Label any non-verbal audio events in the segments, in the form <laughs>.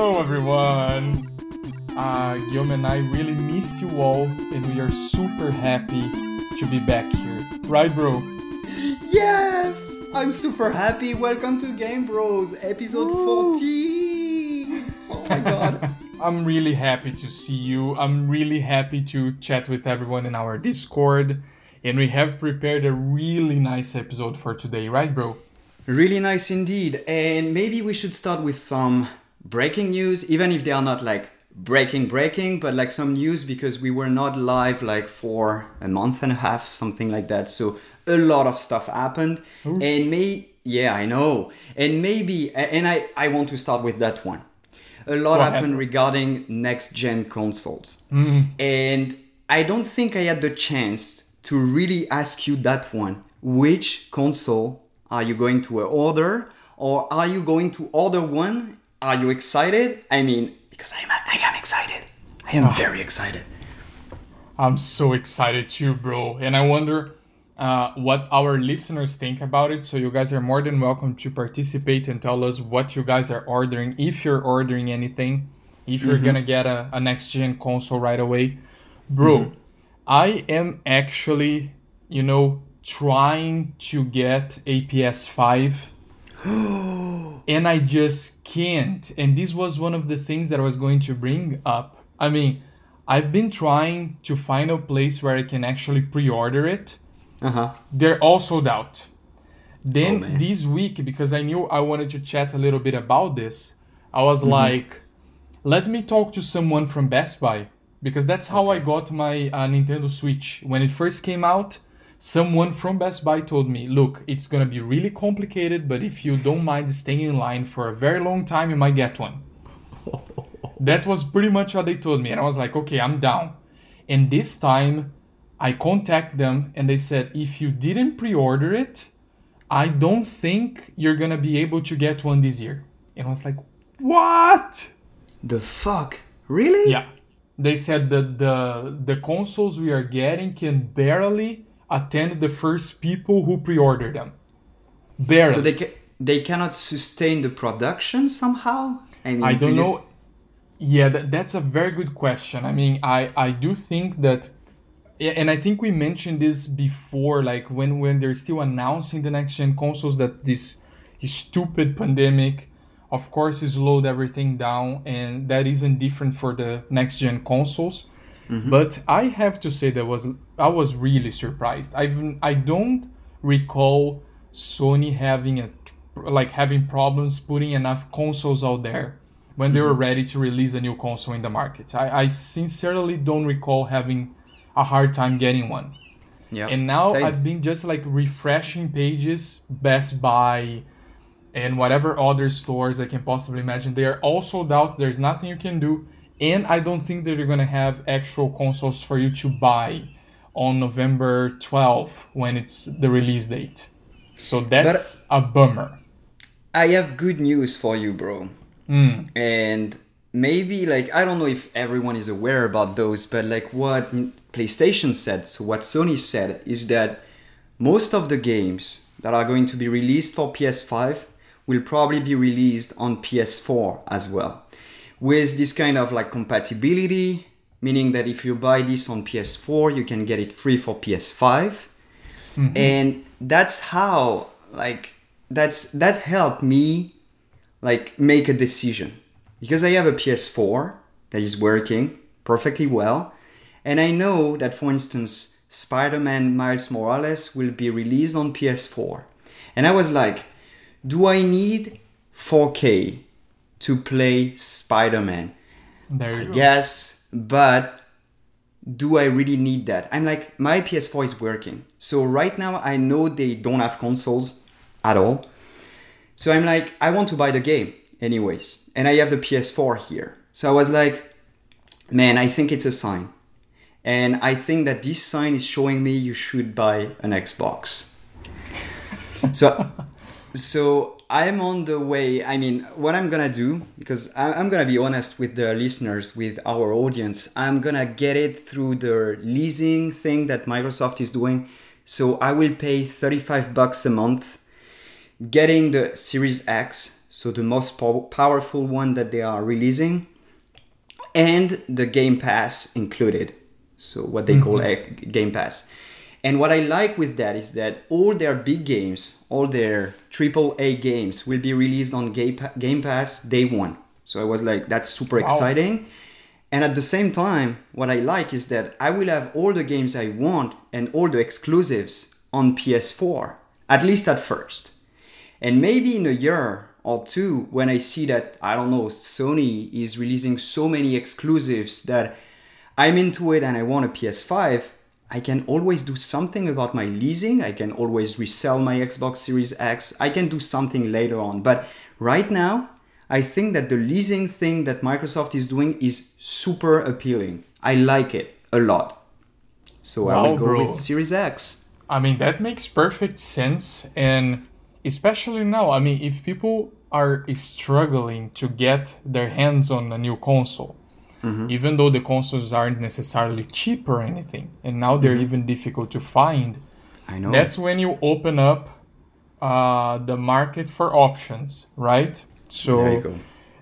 Hello, everyone. Uh, Guillaume and I really missed you all, and we are super happy to be back here. Right, bro? Yes! I'm super happy. Welcome to Game Bros, episode 14. Oh my god. <laughs> I'm really happy to see you. I'm really happy to chat with everyone in our Discord. And we have prepared a really nice episode for today, right, bro? really nice indeed. And maybe we should start with some breaking news, even if they are not like breaking breaking, but like some news because we were not live like for a month and a half, something like that. So a lot of stuff happened. And may yeah, I know. And maybe and I I want to start with that one. A lot ahead. happened regarding next gen consoles. Mm-hmm. And I don't think I had the chance to really ask you that one. Which console are you going to order? Or are you going to order one? Are you excited? I mean, because I am, I am excited. I am very excited. I'm so excited too, bro. And I wonder uh, what our listeners think about it. So you guys are more than welcome to participate and tell us what you guys are ordering, if you're ordering anything, if you're gonna get a, a next gen console right away. Bro, I am actually, you know, trying to get a PS5 <gasps> and I just can't. And this was one of the things that I was going to bring up. I mean, I've been trying to find a place where I can actually pre-order it. Uh huh. They're all sold out. Then Oh, this week, because I knew I wanted to chat a little bit about this, I was Mm-hmm. like, let me talk to someone from Best Buy. Because that's how I got my uh, Nintendo Switch. When it first came out, someone from Best Buy told me, look, it's gonna be really complicated, but if you don't mind staying in line for a very long time, you might get one. <laughs> that was pretty much what they told me. And I was like, okay, I'm down. And this time, I contact them and they said, if you didn't pre order it, I don't think you're gonna be able to get one this year. And I was like, what? The fuck? Really? Yeah. They said that the the consoles we are getting can barely attend the first people who pre-order them. Barely. So they ca- they cannot sustain the production somehow. I mean, I do don't you know. th- yeah, that, that's a very good question. I mean, I, I do think that, yeah, and I think we mentioned this before, like when, when they're still announcing the next gen consoles, that this stupid pandemic, of course, has slowed everything down, and that isn't different for the next gen consoles. Mm-hmm. But I have to say that was I was really surprised. I've I don't recall Sony having a like having problems putting enough consoles out there when they were mm-hmm. ready to release a new console in the market. I, I sincerely don't recall having a hard time getting one. yeah. And now Same. I've been just like refreshing pages, Best Buy, and whatever other stores I can possibly imagine. They are all sold out. There's nothing you can do. And I don't think that they're going to have actual consoles for you to buy on November 12th when it's the release date. So that's a bummer. I have good news for you, bro. Hmm. And maybe like I don't know if everyone is aware about those, but like what PlayStation said, so what Sony said is that most of the games that are going to be released for PS5 will probably be released on PS4 as well. With this kind of like compatibility, meaning that if you buy this on PS4, you can get it free for PS5 mm-hmm. and that's how like that's that helped me like make a decision. Because i have a ps4 that is working perfectly well and i know that for instance spider-man miles morales will be released on ps4 and i was like do i need 4k to play spider-man There you go. Yes, but do I really need that? I'm like, my PS4 is working. So right now, I know they don't have consoles at all. So I'm like, I want to buy the game anyways. And I have the PS4 here. So I was like, man, I think it's a sign. And I think that this sign is showing me you should buy an Xbox. so <laughs> so I'm on the way. I mean, what I'm gonna do, because I'm gonna be honest with the listeners, with our audience, I'm gonna get it through the leasing thing that Microsoft is doing. So I will pay 35 bucks a month, getting the Series X. so the most po- powerful one that they are releasing, and the Game Pass included. So what they call mm-hmm. a Game Pass. And what I like with that is that all their big games, all their triple A games, will be released on Game Pass day one. So I was like, that's super exciting. And at the same time, what I like is that I will have all the games I want and all the exclusives on PS4, at least at first. And maybe in a year or two, when I see that, I don't know, Sony is releasing so many exclusives that I'm into it and I want a PS5, I can always do something about my leasing. I can always resell my Xbox Series X. I can do something later on. But right now, I think that the leasing thing that Microsoft is doing is super appealing. I like it a lot. So I Wow, will go bro. with Series X. I mean, that makes perfect sense. And especially now, I mean, if people are struggling to get their hands on a new console, even though the consoles aren't necessarily cheap or anything, and now they're even difficult to find, I know. that's when you open up uh, the market for options, right? So, there you go.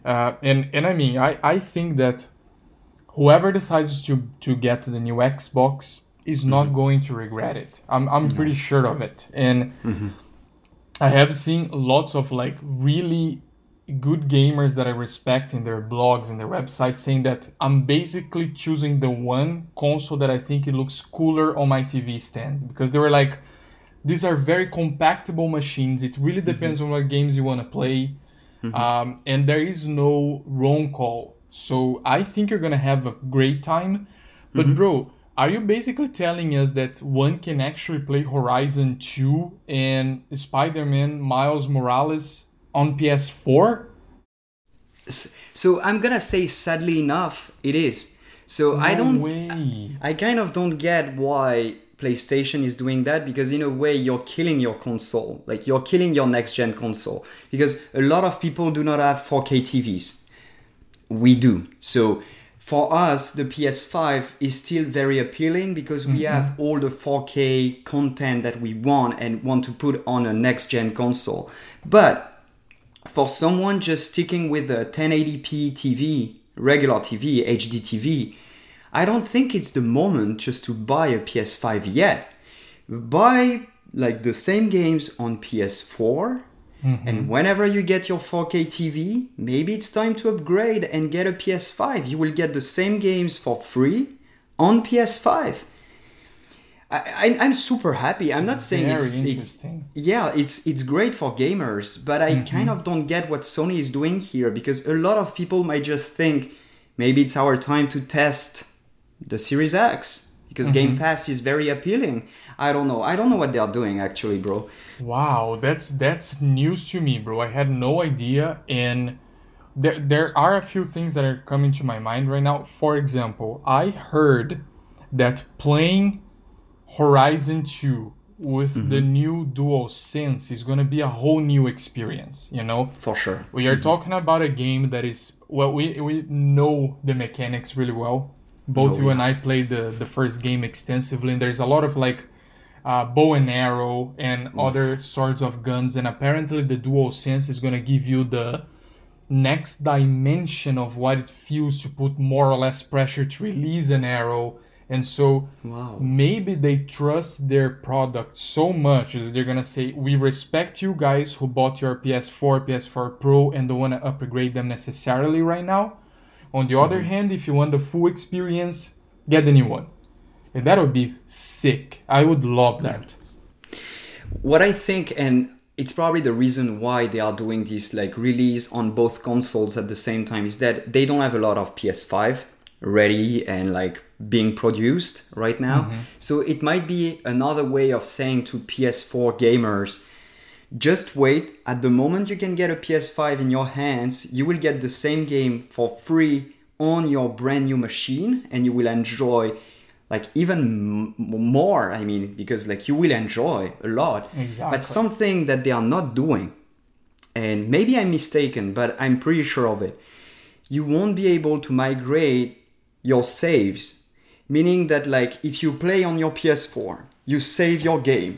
uh, and and I mean, I I think that whoever decides to to get the new Xbox is not going to regret it. I'm I'm pretty sure of it. And I have seen lots of like really good gamers that I respect in their blogs and their websites saying that I'm basically choosing the one console that I think it looks cooler on my TV stand because they were like these are very compactable machines. It really mm-hmm. depends on what games you want to play. Mm-hmm. Um, and there is no wrong call. So I think you're gonna have a great time. But mm-hmm. bro, are you basically telling us that one can actually play Horizon 2 and Spider-Man Miles Morales on PS4? So I'm gonna say, sadly enough, it is. So I don't. way. I kind of don't get why PlayStation is doing that because in a way you're killing your console. Like you're killing your next gen console because a lot of people do not have 4K TVs. We do. So for us the PS5 is still very appealing because we mm-hmm. have all the 4K content that we want and want to put on a next gen console. But for someone just sticking with a 1080p TV, regular TV, HD TV, I don't think it's the moment just to buy a PS5 yet. Buy like the same games on PS4. Mm-hmm. And whenever you get your 4K TV, maybe it's time to upgrade and get a PS5. You will get the same games for free on PS5. I, I'm super happy. I'm not saying it's, it's yeah it's it's great for gamers but i mm-hmm. kind of don't get what sony is doing here because a lot of people might just think maybe it's our time to test the series x because game mm-hmm. pass is very appealing i don't know i don't know what they are doing actually bro Wow, that's that's news to me, bro. I had no idea, and there there are a few things that are coming to my mind right now. For example, I heard that playing Horizon 2 with the new Dual Sense is gonna be a whole new experience. You know, for sure we are talking about a game that is well, we we know the mechanics really well. Both Oh, you and I played the the first game extensively, and there's a lot of like uh, bow and arrow and other sorts of guns, and apparently the dual sense is gonna give you the next dimension of what it feels to put more or less pressure to release an arrow. And so wow maybe they trust their product so much that they're gonna say, "We respect you guys who bought your PS4, PS4 Pro, and don't want to upgrade them necessarily right now. On the other mm-hmm. hand, if you want the full experience, get the new one." And that would be sick. I would love that. what I think, and it's probably the reason why they are doing this like release on both consoles at the same time, is that they don't have a lot of PS5 ready and like being produced right now. Mm-hmm. So it might be another way of saying to PS4 gamers, just wait. At the moment you can get a PS5 in your hands, you will get the same game for free on your brand new machine and you will enjoy like even m- more i mean because like you will enjoy a lot Exactly. but something that they are not doing and maybe i'm mistaken but i'm pretty sure of it you won't be able to migrate your saves meaning that like if you play on your ps4 you save your game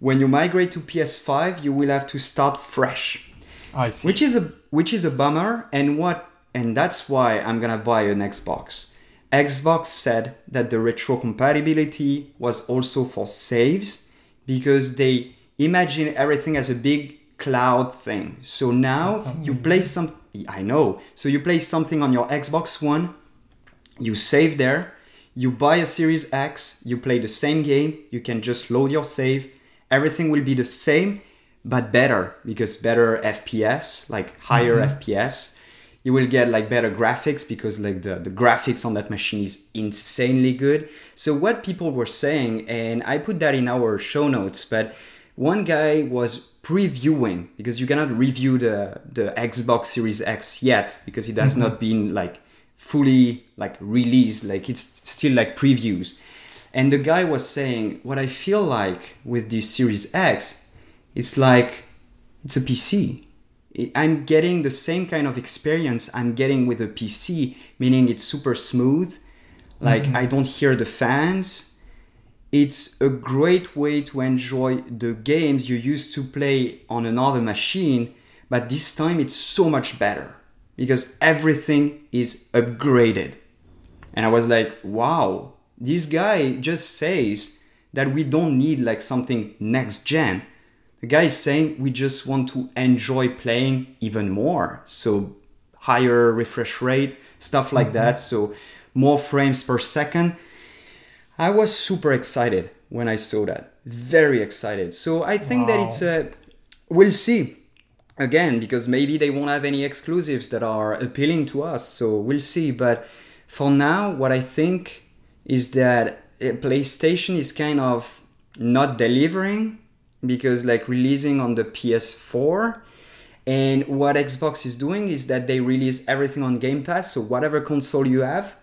when you migrate to ps5 you will have to start fresh I see. Which is a which is a bummer, and what and that's why I'm gonna buy an Xbox. Xbox said that the retro compatibility was also for saves because they imagine everything as a big cloud thing. So now you play some I know. So you play something on your Xbox One, you save there, you buy a Series X, you play the same game, you can just load your save. Everything will be the same, but better because better FPS, like higher mm-hmm. FPS. You will get like better graphics because like the, the graphics on that machine is insanely good. So what people were saying, and I put that in our show notes, but one guy was previewing because you cannot review the the Xbox Series X yet because it has mm-hmm. not been like fully like released like it's still like previews. And the guy was saying what i feel like with this series x it's like it's a pc i'm getting the same kind of experience i'm getting with a pc meaning it's super smooth. Like mm-hmm. i don't hear the fans. It's a great way to enjoy the games you used to play on another machine but this time it's so much better because everything is upgraded. And I was like, wow, this guy just says that we don't need like something next gen. The guy is saying we just want to enjoy playing even more. So higher refresh rate, stuff like mm-hmm. that. So more frames per second. I was super excited when I saw that. Very excited. So I think wow. that it's a we'll see again because maybe they won't have any exclusives that are appealing to us so we'll see. But for now what i think is that eh, playstation is kind of not delivering because like releasing on the ps4 and what xbox is doing is that they release everything on game pass so whatever console you have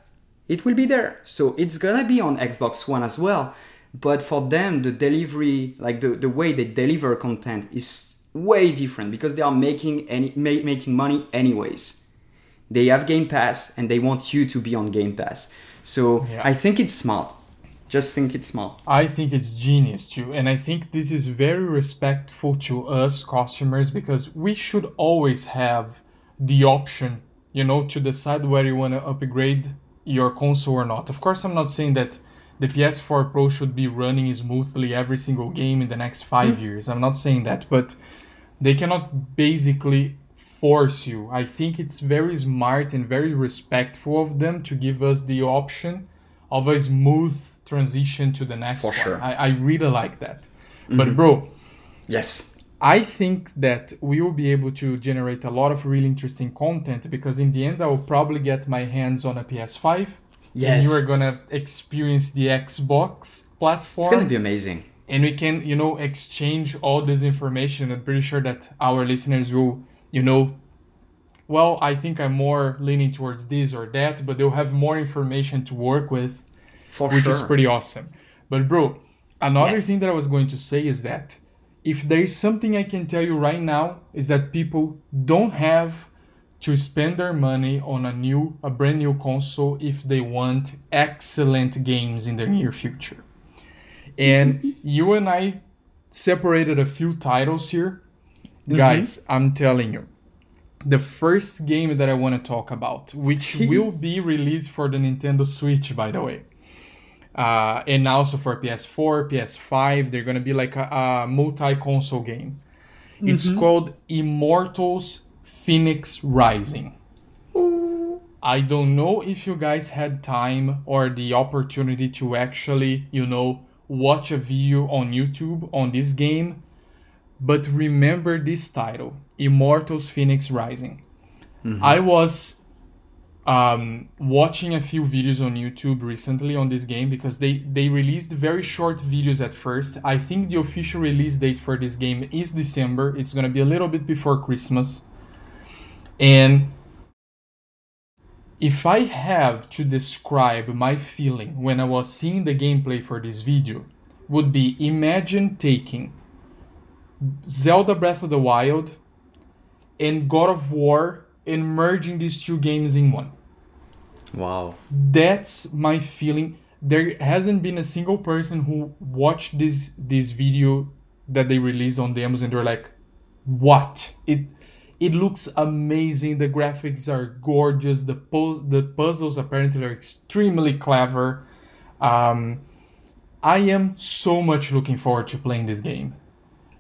it will be there. So it's gonna be on xbox one as well. But for them the delivery like the, the way they deliver content is way different because they are making any ma- making money anyways. They have Game Pass and they want you to be on Game Pass. So yeah. I think it's smart. Just think it's smart. I think it's genius too, and I think this is very respectful to us customers because we should always have the option, you know, to decide whether you want to upgrade your console or not. Of course, I'm not saying that the PS4 Pro should be running smoothly every single game in the next 5 mm-hmm. years. I'm not saying that, but they cannot basically force you. I think it's very smart and very respectful of them to give us the option of a smooth transition to the next For one. Sure. I, I really like that. Mm-hmm. But bro, yes. I think that we will be able to generate a lot of really interesting content because in the end I will probably get my hands on a PS5. Yes. And you are gonna experience the Xbox platform. It's gonna be amazing and we can you know exchange all this information i'm pretty sure that our listeners will you know well i think i'm more leaning towards this or that but they'll have more information to work with For which sure. is pretty awesome but bro another Yes. thing that i was going to say is that if there is something i can tell you right now is that people don't have to spend their money on a new a brand new console if they want excellent games in the near future and you and I separated a few titles here. Mm-hmm. Guys, I'm telling you, the first game that I want to talk about, which will be released for the Nintendo Switch, by the way, uh, and also for PS4, PS5, they're gonna be like a, a multi-console game. Mm-hmm. It's called Immortals Fenyx Rising. I don't know if you guys had time or the opportunity to actually, you know, watch a video on YouTube on this game, but remember this title Immortals Fenyx Rising. Mm-hmm. I was um, watching a few videos on YouTube recently on this game because they, they released very short videos at first. I think the official release date for this game is December. It's going to be a little bit before Christmas. And if I have to describe my feeling when I was seeing the gameplay for this video, would be imagine taking Zelda Breath of the Wild and God of War and merging these two games in one. Wow. That's my feeling. There hasn't been a single person who watched this this video that they released on demos and they're like, "What? It It looks amazing. The graphics are gorgeous. The pose, the puzzles apparently are extremely clever. Um, I am so much looking forward to playing this game.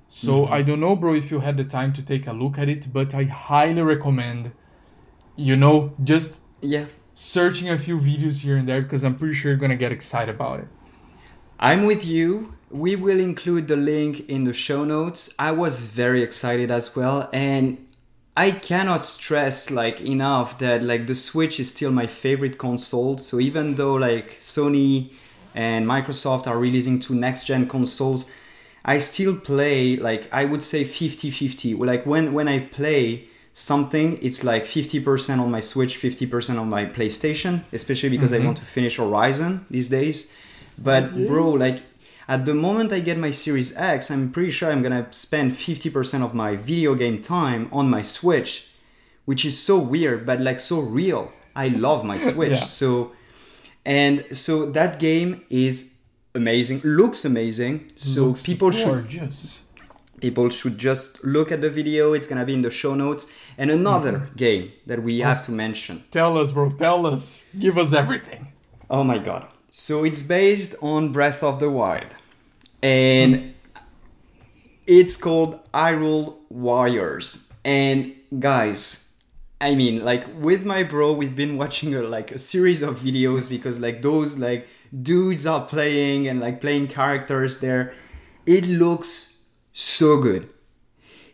So mm-hmm. I don't know, bro, if you had the time to take a look at it, but I highly recommend. You know, just yeah, searching a few videos here and there because I'm pretty sure you're gonna get excited about it. I'm with you. We will include the link in the show notes. I was very excited as well, and I cannot stress like enough that like the Switch is still my favorite console. So even though like Sony and Microsoft are releasing two next gen consoles, I still play like I would say 50-50. Like when when I play something, it's like 50% on my Switch, 50% on my PlayStation, especially because mm-hmm. I want to finish Horizon these days. But bro, like at the moment I get my Series X, I'm pretty sure I'm gonna spend 50% of my video game time on my Switch, which is so weird, but like so real. I love my <laughs> Switch. yeah. So, and so that game is amazing, looks amazing. So looks people gorgeous. should people should just look at the video. It's gonna be in the show notes. And another mm-hmm. game that we have to mention. Tell us, bro. Tell us. Give us everything. Oh my god. So it's based on Breath of the Wild. And it's called Hyrule Warriors. And guys, I mean, like with my bro, we've been watching a, like a series of videos because like those like dudes are playing and like playing characters there. It looks so good.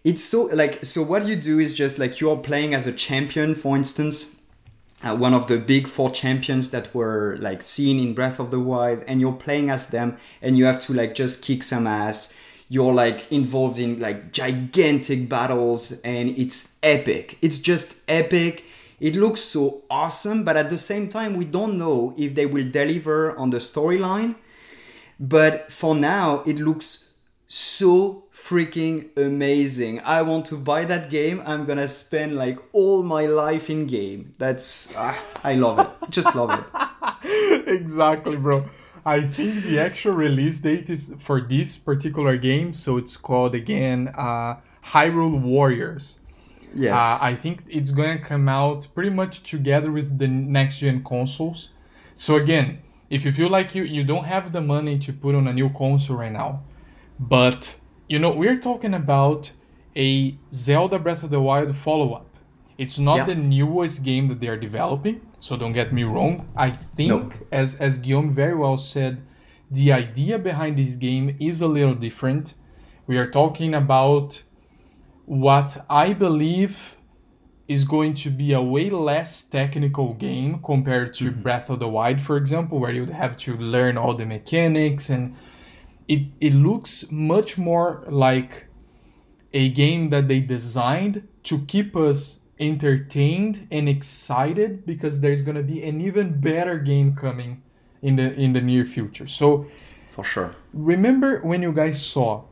It's so like so what you do is just like you're playing as a champion, for instance, uh, one of the big four champions that were like seen in Breath of the Wild, and you're playing as them, and you have to like just kick some ass. You're like involved in like gigantic battles, and it's epic. It's just epic. It looks so awesome, but at the same time, we don't know if they will deliver on the storyline. But for now, it looks so freaking amazing. I want to buy that game. I'm gonna spend like all my life in game. That's ah, I love it. Just love it. <laughs> exactly, bro. I think the actual release date is for this particular game, so it's called again uh, Hyrule Warriors. Yes. Uh, I think it's gonna come out pretty much together with the next gen consoles. So again, if you feel like you, you don't have the money to put on a new console right now, but you know, we're talking about a Zelda Breath of the Wild follow up. It's not yeah. the newest game that they are developing, so don't get me wrong. I think, nope. as as Guillaume very well said, the idea behind this game is a little different. We are talking about what I believe is going to be a way less technical game compared to mm-hmm. Breath of the Wild, for example, where you'd have to learn all the mechanics and it it looks much more like a game that they designed to keep us entertained and excited because there's going to be an even better game coming in the in the near future. So for sure. Remember when you guys saw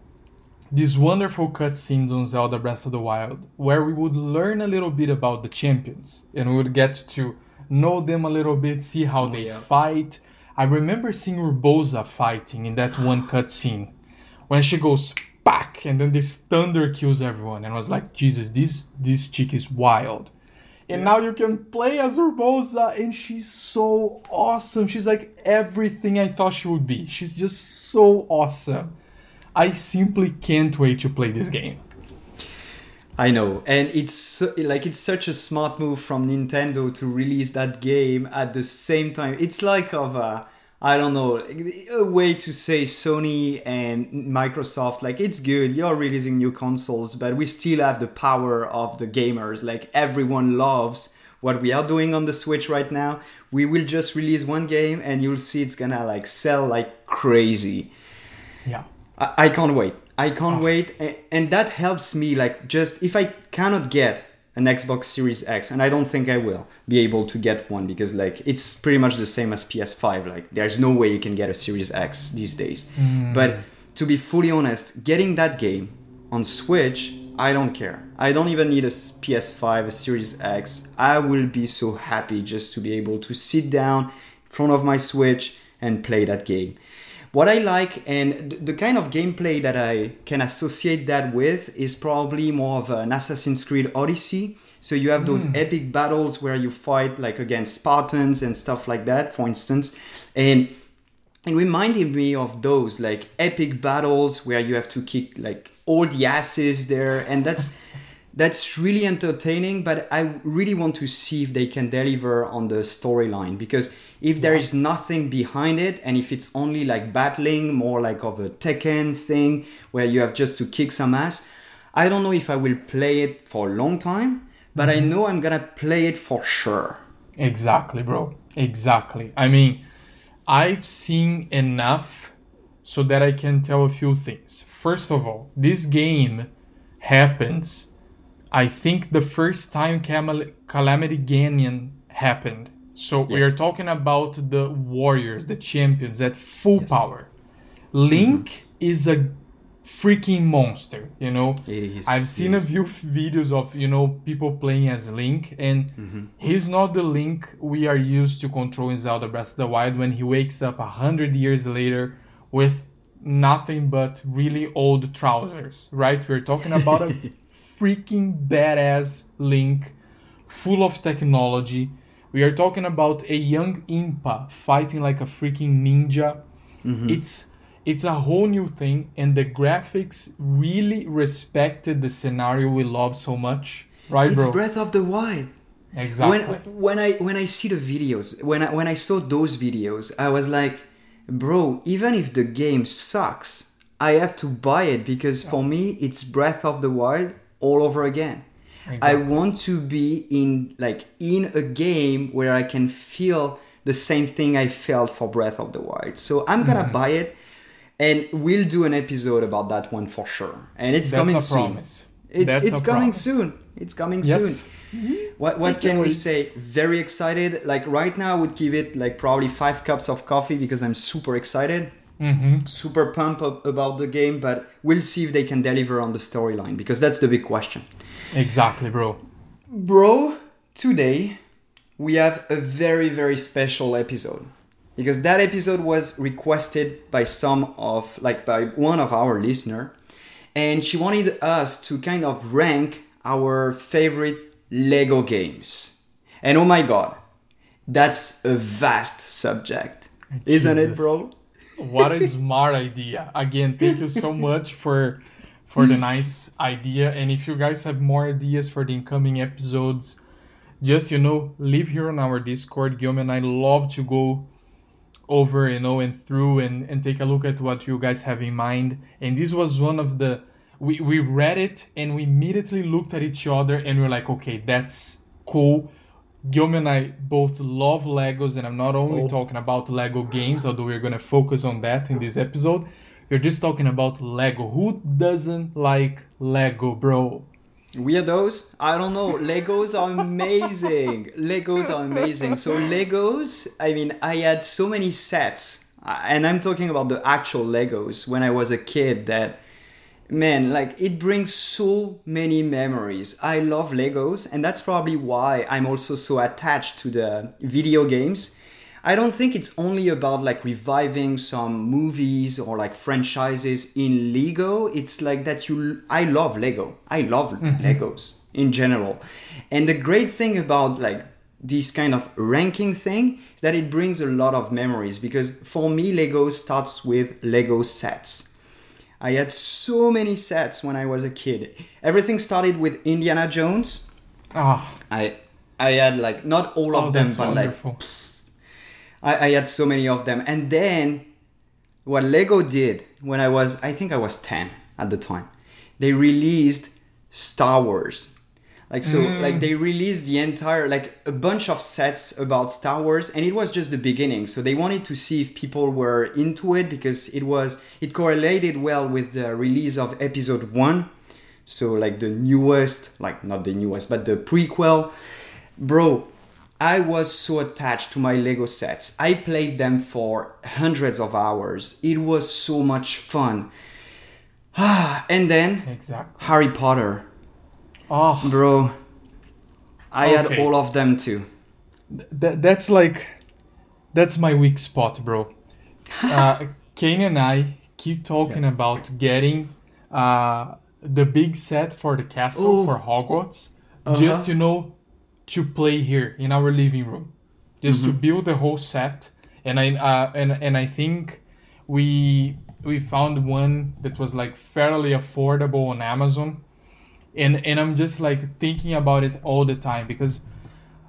these wonderful cutscenes on Zelda Breath of the Wild where we would learn a little bit about the champions and we would get to know them a little bit, see how oh, they yeah. fight, I remember seeing Urbosa fighting in that one <gasps> cutscene when she goes back and then this thunder kills everyone and I was like, Jesus, this this chick is wild. And yeah. now you can play as Urbosa and she's so awesome. She's like everything I thought she would be. She's just so awesome. I simply can't wait to play this game. I know, and it's like it's such a smart move from Nintendo to release that game at the same time. It's like of a I don't know a way to say Sony and Microsoft like it's good you're releasing new consoles, but we still have the power of the gamers. Like everyone loves what we are doing on the Switch right now. We will just release one game, and you'll see it's gonna like sell like crazy. Yeah, I, I can't wait. I can't oh. wait, and that helps me. Like, just if I cannot get an Xbox Series X, and I don't think I will be able to get one because like it's pretty much the same as PS5. Like, there's no way you can get a Series X these days. Mm. But to be fully honest, getting that game on Switch, I don't care. I don't even need a PS5, a Series X. I will be so happy just to be able to sit down in front of my Switch and play that game. What I like and the kind of gameplay that I can associate that with is probably more of an Assassin's Creed Odyssey. So you have those mm. epic battles where you fight like against Spartans and stuff like that, for instance. And it reminded me of those like epic battles where you have to kick like all the asses there and that's <laughs> that's really entertaining but i really want to see if they can deliver on the storyline because if there is nothing behind it and if it's only like battling more like of a tekken thing where you have just to kick some ass i don't know if i will play it for a long time but mm-hmm. i know i'm gonna play it for sure. Exactly bro. Exactly. I mean i've seen enough so that i can tell a few things. First of all this game happens I think the first time Camal- Calamity Ganon happened. So yes. we are talking about the warriors, the champions at full yes. power. Link mm-hmm. is a freaking monster, you know. I've seen a few videos of, you know, people playing as Link and mm-hmm. he's not the Link we are used to control in Zelda Breath of the Wild when he wakes up a hundred years later with nothing but really old trousers, right? We're talking about a <laughs> freaking badass Link, full of technology. We are talking about a young Impa fighting like a freaking ninja. Mm-hmm. It's it's a whole new thing, and the graphics really respected the scenario we love so much. Right, it's bro? Breath of the Wild. Exactly. When, when I when I see the videos, when I when I saw those videos, I was like, bro, even if the game sucks, I have to buy it because for me it's Breath of the Wild all over again. Exactly. I want to be in like in a game where I can feel the same thing I felt for Breath of the Wild. So I'm gonna mm. buy it, and we'll do an episode about that one for sure. And it's That's coming soon. Promise. It's That's it's coming promise. soon. It's coming yes. soon. Mm-hmm. What what can we say? Very excited. Like right now, I would give it like probably five cups of coffee because I'm super excited. Mm-hmm. Super pumped about the game, but we'll see if they can deliver on the storyline because that's the big question. Exactly, bro. Bro, today we have a very, very special episode because that episode was requested by some of, like, by one of our listener, and she wanted us to kind of rank our favorite Lego games. And oh my god, that's a vast subject, Jesus. isn't it, bro? What a smart idea. Again thank you so much for for the nice idea. And if you guys have more ideas for the incoming episodes just you know leave here on our discord. Guillaume and i love to go over you know and through and and take a look at what you guys have in mind. And this was one of the we, we read it and we immediately looked at each other and we we're like okay that's cool Guillaume and I both love Legos, and I'm not only oh. talking about Lego games, although we're gonna focus on that in this episode. We're just talking about Lego. Who doesn't like Lego, bro? Weirdos? I don't know. Legos are amazing. Legos are amazing. So Legos, I mean, I had so many sets, uh, and I'm talking about the actual Legos when I was a kid that man like it brings so many memories. I love legos and that's probably why i'm also so attached to the video games. I don't think it's only about like reviving some movies or like franchises in lego. It's like that you i love lego. I love <laughs> mm-hmm. legos in general. And the great thing about like this kind of ranking thing is that it brings a lot of memories because for me lego starts with lego sets I had so many sets when I was a kid. Everything started with Indiana Jones. Ah. Oh. I I had like not all of oh, them, but wonderful. like I, I had so many of them. And then what Lego did when I was I think I was 10 at the time, they released Star Wars like so mm. like they released the entire like a bunch of sets about star wars and it was just the beginning so they wanted to see if people were into it because it was it correlated well with the release of episode one so like the newest like not the newest but the prequel bro I was so attached to my Lego sets. I played them for hundreds of hours. It was so much fun. <sighs> and then exactly. Harry Potter Oh, bro, I okay. had all of them too. Th- that's like, that's my weak spot, bro. Uh, <laughs> Kane and I keep talking yeah. about getting uh, the big set for the castle Ooh. for Hogwarts, uh-huh. just you know, to play here in our living room, just mm-hmm. to build the whole set. And I uh, and and I think we we found one that was like fairly affordable on Amazon, and and I'm just like thinking about it all the time because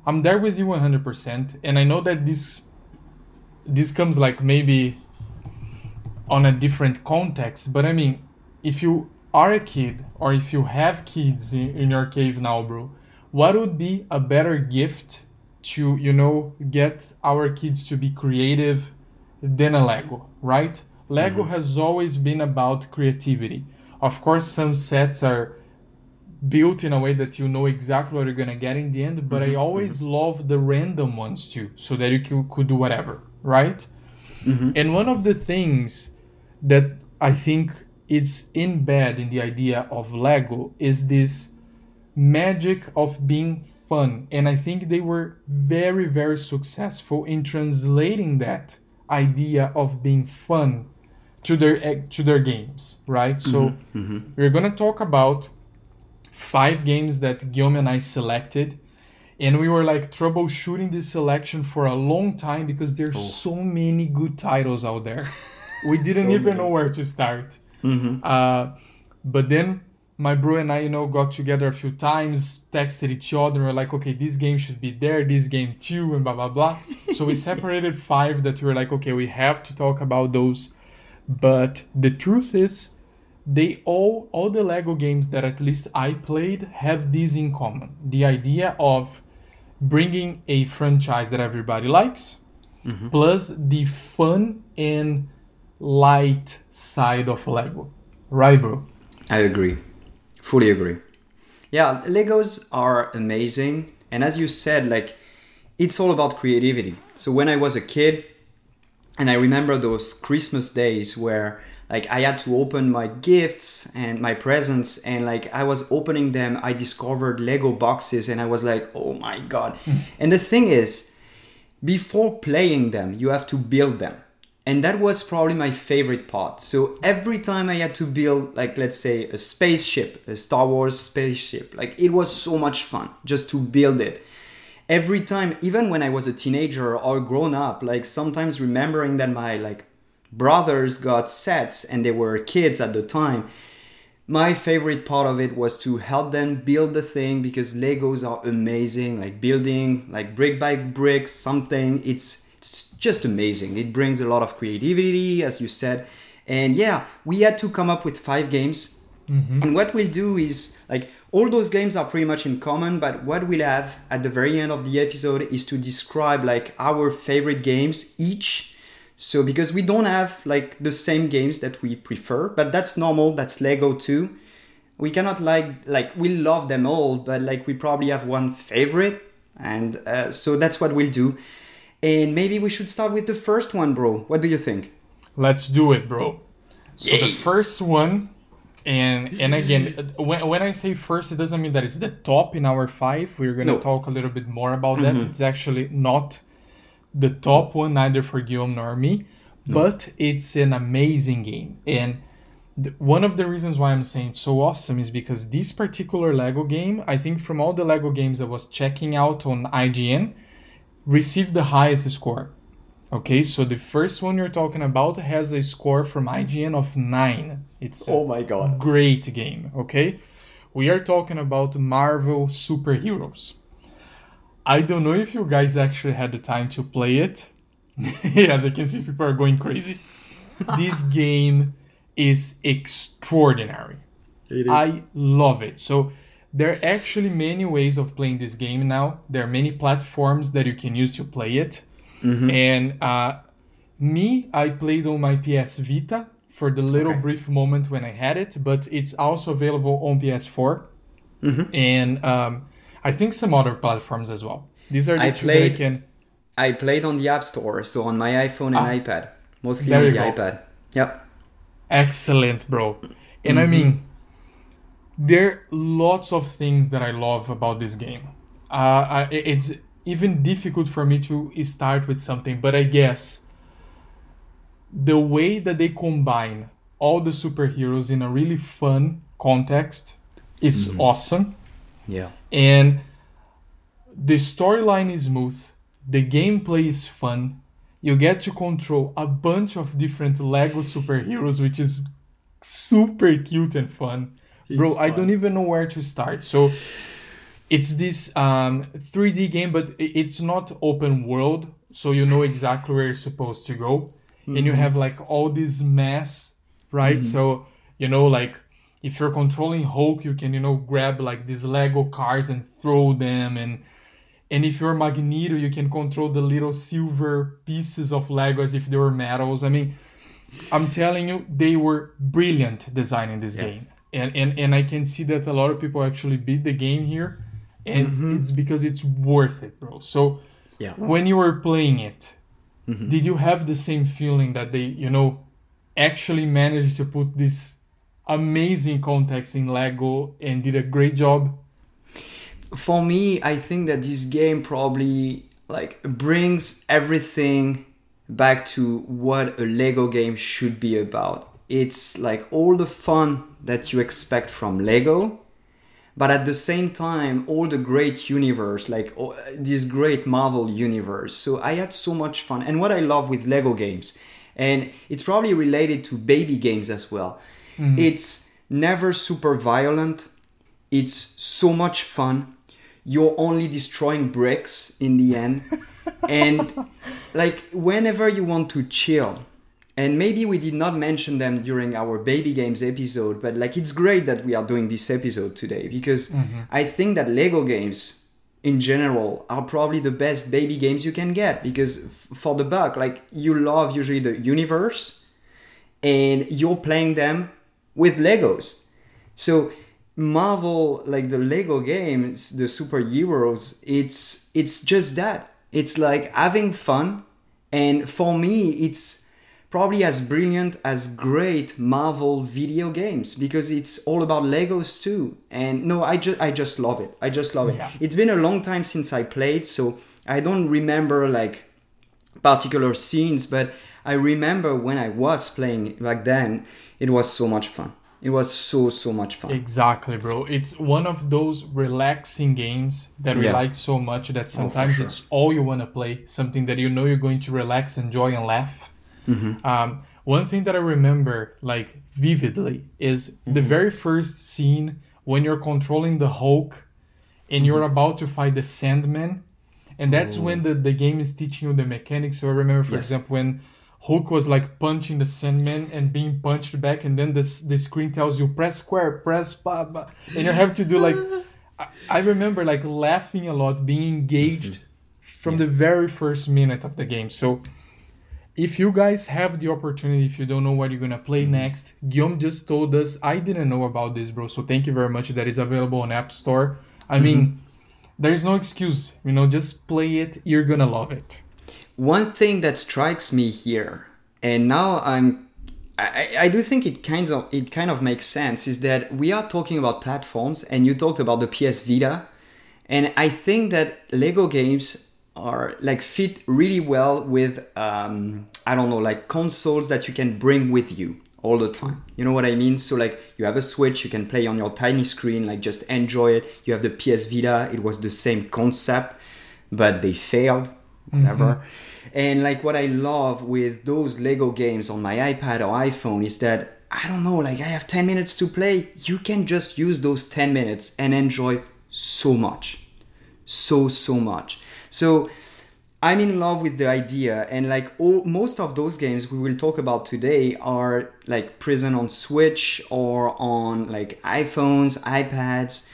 I'm there with you 100%, and I know that this this comes like maybe on a different context, but I mean, if you are a kid or if you have kids in, in your case now, bro, what would be a better gift to, you know, get our kids to be creative than a Lego, right? Lego mm-hmm. has always been about creativity. Of course, some sets are built in a way that you know exactly what you're gonna get in the end, but mm-hmm. I always mm-hmm. love the random ones too, so that you could, could do whatever, right? Mm-hmm. And one of the things that I think is in bed in the idea of Lego is this magic of being fun. And I think they were very, very successful in translating that idea of being fun to their to their games, right? Mm-hmm. So mm-hmm. we're gonna talk about five games that Guillaume and I selected. And we were like troubleshooting this selection for a long time because there's oh. so many good titles out there. <laughs> we didn't so even many. know where to start. Mm-hmm. Uh, but then my bro and I, you know, got together a few times, texted each other, and we're like, okay, this game should be there, this game too, and blah blah blah. so we <laughs> separated five that we were like, okay, we have to talk about those. But the truth is, they all all the Lego games that at least I played have this in common: the idea of bringing a franchise that everybody likes, mm-hmm. plus the fun and light side of Lego. Right, bro? I agree. Fully agree. Yeah, Legos are amazing. And as you said, like, it's all about creativity. So when I was a kid, and I remember those Christmas days where like I had to open my gifts and my presents and like I was opening them I discovered Lego boxes and I was like oh my god. Hmm. and the thing is before playing them you have to build them. And that was probably my favorite part. So every time i had to build like let's say a spaceship a star wars spaceship like it was so much fun just to build it. Every time even when i was a teenager or grown up like sometimes remembering that my like brothers got sets and they were kids at the time my favorite part of it was to help them build the thing because legos are amazing like building like brick by brick something it's it's just amazing. It brings a lot of creativity, as you said. And yeah, we had to come up with five games. Mm-hmm. And what we'll do is like all those games are pretty much in common, but what we'll have at the very end of the episode is to describe like our favorite games each. So because we don't have like the same games that we prefer, but that's normal, that's Lego too. We cannot like like we love them all, but like we probably have one favorite, and uh, so that's what we'll do. And maybe we should start with the first one, bro. What do you think? Let's do it, bro. So Yay. the first one, and and again, when, when I say first, it doesn't mean that it's the top in our five. We're gonna no. talk a little bit more about mm-hmm. that. It's actually not the top one, neither for Guillaume nor me, no. but it's an amazing game. And one of the reasons why I'm saying it's so awesome is because this particular Lego game, I think from all the Lego games I was checking out on IGN, received the highest score. Okay, so the first one you're talking about has a score from IGN of 9. It's oh my god. Great game, okay? We are talking about Marvel superheroes. I don't know if you guys actually had the time to play it. <laughs> yes, I can see people are going crazy. this <laughs> game is extraordinary. It is. I love it. So there are actually many ways of playing this game now. There are many platforms that you can use to play it. Mm-hmm. And uh, me, I played on my PS Vita for the little okay. brief moment when I had it, but it's also available on PS4 mm-hmm. and um, I think some other platforms as well. These are the I two played, that I can. I played on the App Store, so on my iPhone and ah, iPad, mostly on the go. iPad. Yep. Excellent, bro. And mm-hmm. I mean, there are lots of things that I love about this game. Uh, it's even difficult for me to start with something, but I guess the way that they combine all the superheroes in a really fun context is mm-hmm. awesome. Yeah. And the storyline is smooth, the gameplay is fun. You get to control a bunch of different Lego superheroes, which is super cute and fun. It's Bro, fun. I don't even know where to start. So it's this um, 3D game, but it's not open world, so you know exactly where you're supposed to go. Mm-hmm. And you mm-hmm. have like all this mess, right? Mm-hmm. So, you know, like if you're controlling Hulk, you can, you know, grab like these Lego cars and throw them and and if you're Magneto, you can control the little silver pieces of Lego as if they were metals. I mean, I'm telling you, they were brilliant designing this yeah. game. And, and and I can see that a lot of people actually beat the game here. And mm-hmm. it's because it's worth it, bro. So yeah. when you were playing it, mm-hmm. did you have the same feeling that they, you know, actually managed to put this amazing context in Lego and did a great job? For me, I think that this game probably like brings everything back to what a Lego game should be about. It's like all the fun that you expect from Lego, but at the same time, all the great universe, like oh, this great Marvel universe. So I had so much fun. And what I love with Lego games, and it's probably related to baby games as well, mm-hmm. it's never super violent, it's so much fun. You're only destroying bricks in the end. <laughs> and like whenever you want to chill and maybe we did not mention them during our baby games episode but like it's great that we are doing this episode today because mm-hmm. i think that lego games in general are probably the best baby games you can get because f- for the buck like you love usually the universe and you're playing them with legos so marvel like the lego games the superheroes it's it's just that it's like having fun and for me it's probably as brilliant as great Marvel video games because it's all about Legos too. And no, I just I just love it. I just love yeah. it. It's been a long time since I played, so I don't remember like particular scenes, but I remember when I was playing back then, it was so much fun. It was so so much fun. Exactly, bro. It's one of those relaxing games that we yeah. like so much that oh, sometimes oh, sure. it's all you want to play, something that you know you're going to relax, enjoy and laugh Mm-hmm. Um, one thing that I remember like vividly is mm-hmm. the very first scene when you're controlling the Hulk and you're mm-hmm. about to fight the Sandman, and that's Ooh. when the, the game is teaching you the mechanics. So I remember, for yes. example, when Hulk was like punching the Sandman and being punched back, and then the the screen tells you press square, press ba, ba, and you have to do like. I, I remember like laughing a lot, being engaged mm-hmm. from yeah. the very first minute of the game. So if you guys have the opportunity, if you don't know what you're gonna play mm-hmm. next, Guillaume just told us I didn't know about this, bro. So thank you very much. That is available on App Store. I mm-hmm. mean, there's no excuse. You know, just play it. You're gonna love it. One thing that strikes me here, and now I'm, I, I do think it kind of it kind of makes sense, is that we are talking about platforms, and you talked about the PS Vita, and I think that Lego games are like fit really well with um, I don't know like consoles that you can bring with you all the time. You know what I mean? So like you have a Switch, you can play on your tiny screen, like just enjoy it. You have the PS Vita, it was the same concept, but they failed, whatever. Mm-hmm. And like what I love with those Lego games on my iPad or iPhone is that I don't know, like I have 10 minutes to play. You can just use those 10 minutes and enjoy so much. So, so much. So I'm in love with the idea, and like all most of those games we will talk about today are like present on Switch or on like iPhones, iPads.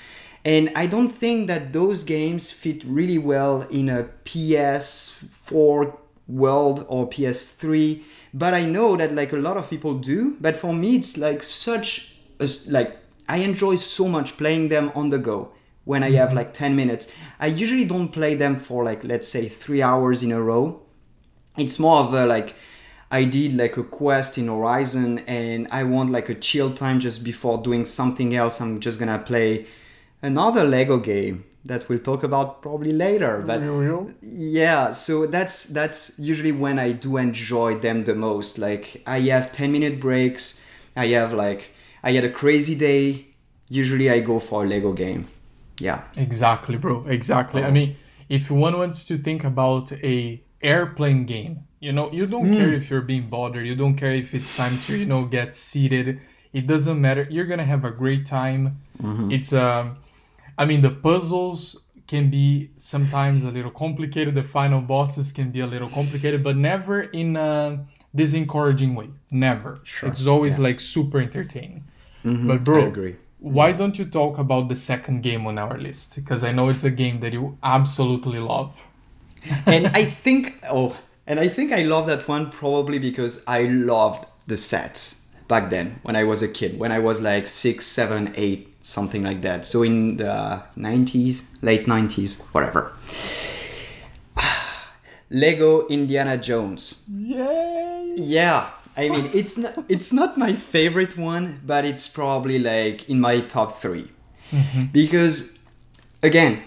And I don't think that those games fit really well in a PS4 world or PS3. But I know that like a lot of people do. But for me, it's like such a, like I enjoy so much playing them on the go when I have mm-hmm. like 10 minutes. I usually don't play them for like, let's say, three hours in a row. It's more of a like, I did like a quest in Horizon and I want like a chill time just before doing something else. I'm just gonna play another Lego game that we'll talk about probably later. But yeah, so that's that's usually when I do enjoy them the most. Like I have 10 minute breaks. I have like I had a crazy day. Usually I go for a Lego game. Yeah. Exactly, bro. Exactly. Oh. I mean, if one wants to think about a airplane game, you know, you don't mm. care if you're being bothered. You don't care if it's time to, you know, get seated. It doesn't matter. You're gonna have a great time. Mm-hmm. It's um, I mean, the puzzles can be sometimes a little complicated. The final bosses can be a little complicated, but never in a disencouraging way. Never. Sure. It's always yeah. like super entertaining. Mm-hmm. But bro, I agree. Why yeah. don't you talk about the second game on our list? Because I know it's a game that you absolutely love. <laughs> and I think oh, and I think I love that one probably because I loved the sets back then when I was a kid, when I was like six, seven, eight, something like that. So in the 90s, late 90s, whatever. <sighs> Lego Indiana Jones. Yay! Yeah. I mean, it's not it's not my favorite one, but it's probably like in my top 3. Mm-hmm. Because again,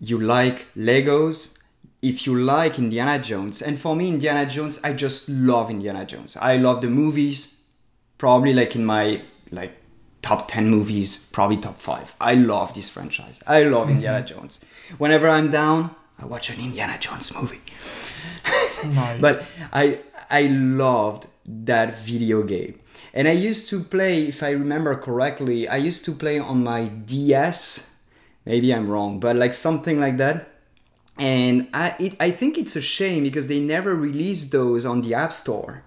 you like Legos, if you like Indiana Jones, and for me, Indiana Jones, I just love Indiana Jones. I love the movies, probably like in my like top 10 movies, probably top 5. I love this franchise. I love mm-hmm. Indiana Jones. Whenever I'm down, I watch an Indiana Jones movie. <laughs> nice. But I I loved that video game. And I used to play, if I remember correctly, I used to play on my DS. Maybe I'm wrong, but like something like that and I, it, I think it's a shame because they never released those on the app store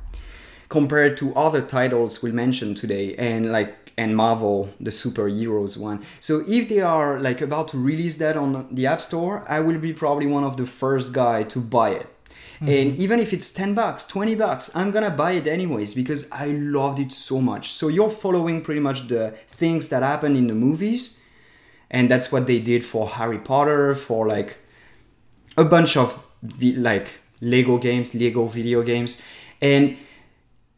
compared to other titles we mentioned today and like and marvel the superheroes one. So if they are like about to release that on the app store i will be probably one of the first guy to buy it. Mm-hmm. and even if it's 10 bucks 20 bucks i'm gonna buy it anyways because i loved it so much. So you're following pretty much the things that happened in the movies and that's what they did for harry potter for like a bunch of like Lego games, Lego video games, and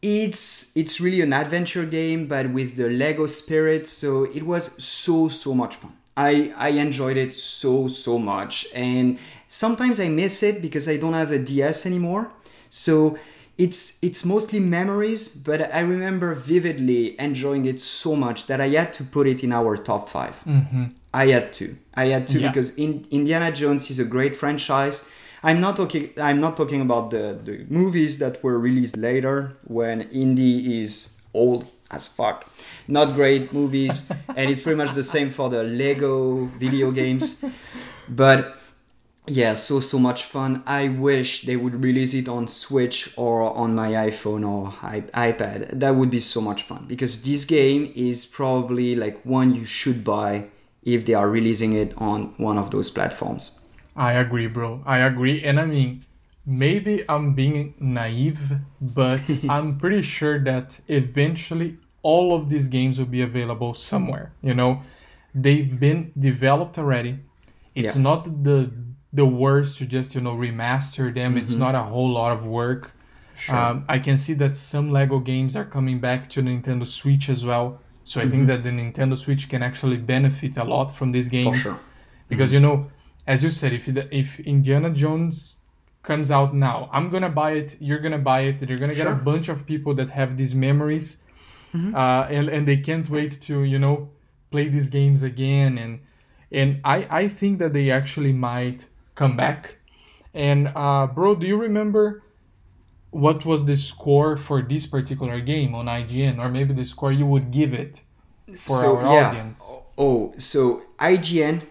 it's it's really an adventure game, but with the Lego spirit. So it was so so much fun. I I enjoyed it so so much, and sometimes I miss it because I don't have a DS anymore. So it's it's mostly memories, but I remember vividly enjoying it so much that I had to put it in our top 5 mm-hmm. I had to. I had to yeah. because in, Indiana Jones is a great franchise. I'm not talking. I'm not talking about the the movies that were released later when indie is old as fuck. Not great movies, <laughs> and it's pretty much the same for the Lego video games. But yeah, so so much fun. I wish they would release it on Switch or on my iPhone or iPad. That would be so much fun because this game is probably like one you should buy if they are releasing it on one of those platforms. I agree, bro. I agree. And I mean, maybe I'm being naive, but <laughs> I'm pretty sure that eventually all of these games will be available somewhere. You know, they've been developed already. It's yeah. not the the worst to just you know remaster them. Mm-hmm. It's not a whole lot of work. Sure. Um, I can see that some Lego games are coming back to Nintendo Switch as well. So I mm-hmm. think that the Nintendo Switch can actually benefit a lot from these games sure. because mm-hmm. you know, as you said, if if Indiana Jones comes out now, I'm gonna buy it. You're gonna buy it. You're gonna get sure. a bunch of people that have these memories, mm-hmm. uh, and and they can't wait to you know play these games again. And and I I think that they actually might come back. And uh, bro, do you remember? what was the score for this particular game on IGN, or maybe the score you would give it for so, our yeah. audience? Oh, so IGN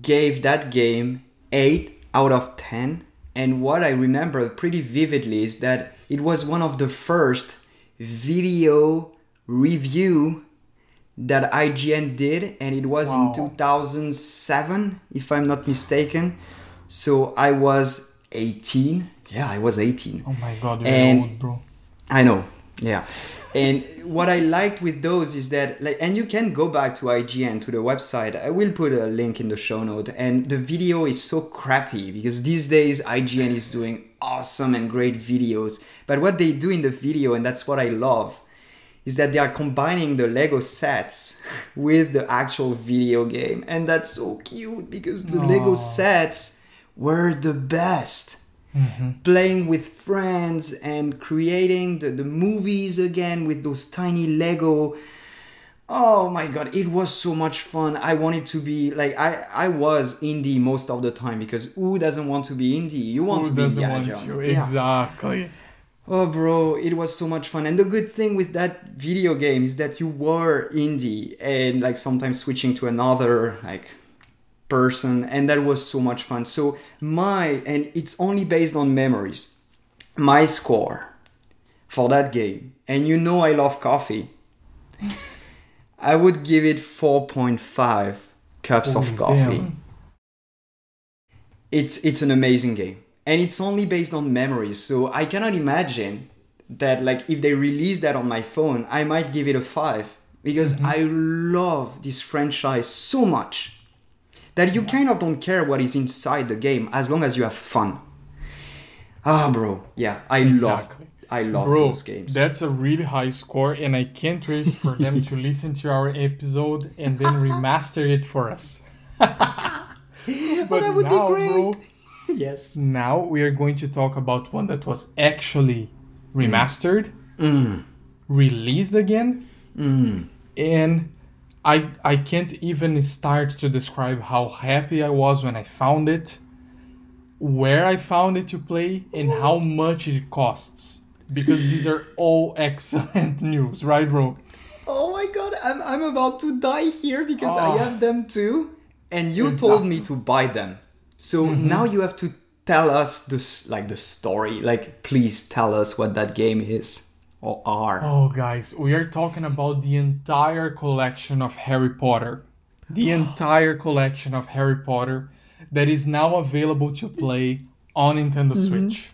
gave that game 8 out of 10. And what I remember pretty vividly is that it was one of the first video review that IGN did, and it was wow. in 2007, if I'm not mistaken. So I was 18 yeah, I was 18. Oh my god, you're and old, bro. I know. Yeah. And what I liked with those is that like and you can go back to IGN to the website. I will put a link in the show note and the video is so crappy because these days IGN is doing awesome and great videos. But what they do in the video and that's what I love is that they are combining the Lego sets <laughs> with the actual video game. And that's so cute because the Aww. Lego sets were the best. Mm-hmm. Playing with friends and creating the, the movies again with those tiny Lego. Oh my god, it was so much fun. I wanted to be like I I was indie most of the time because who doesn't want to be indie? You want who to be Indiana Jones. Exactly. Yeah. Oh, bro, it was so much fun. And the good thing with that video game is that you were indie and like sometimes switching to another like person, and that was so much fun. So, my, and it's only based on memories, my score for that game, and you know I love coffee, <laughs> I would give it 4.5 cups oh, of coffee. Damn. It's, it's an amazing game and it's only based on memories so i cannot imagine that like if they release that on my phone i might give it a five because mm-hmm. i love this franchise so much that you kind of don't care what is inside the game as long as you have fun ah bro yeah i exactly. love I love Bro, those games. That's a really high score, and I can't wait for them to <laughs> listen to our episode and then remaster it for us. <laughs> but that would now, be great. Bro, <laughs> yes. Now we are going to talk about one that was actually remastered, mm. released again, mm. and I I can't even start to describe how happy I was when I found it, where I found it to play, and how much it costs. Because these are all <laughs> excellent news, right, bro? Oh my god, I'm, I'm about to die here because oh. I have them too. And you exactly. told me to buy them. So mm-hmm. now you have to tell us this like the story. Like please tell us what that game is or. Oh guys, we are talking about the entire collection of Harry Potter. <sighs> The entire collection of Harry Potter that is now available to play on Nintendo mm-hmm. Switch.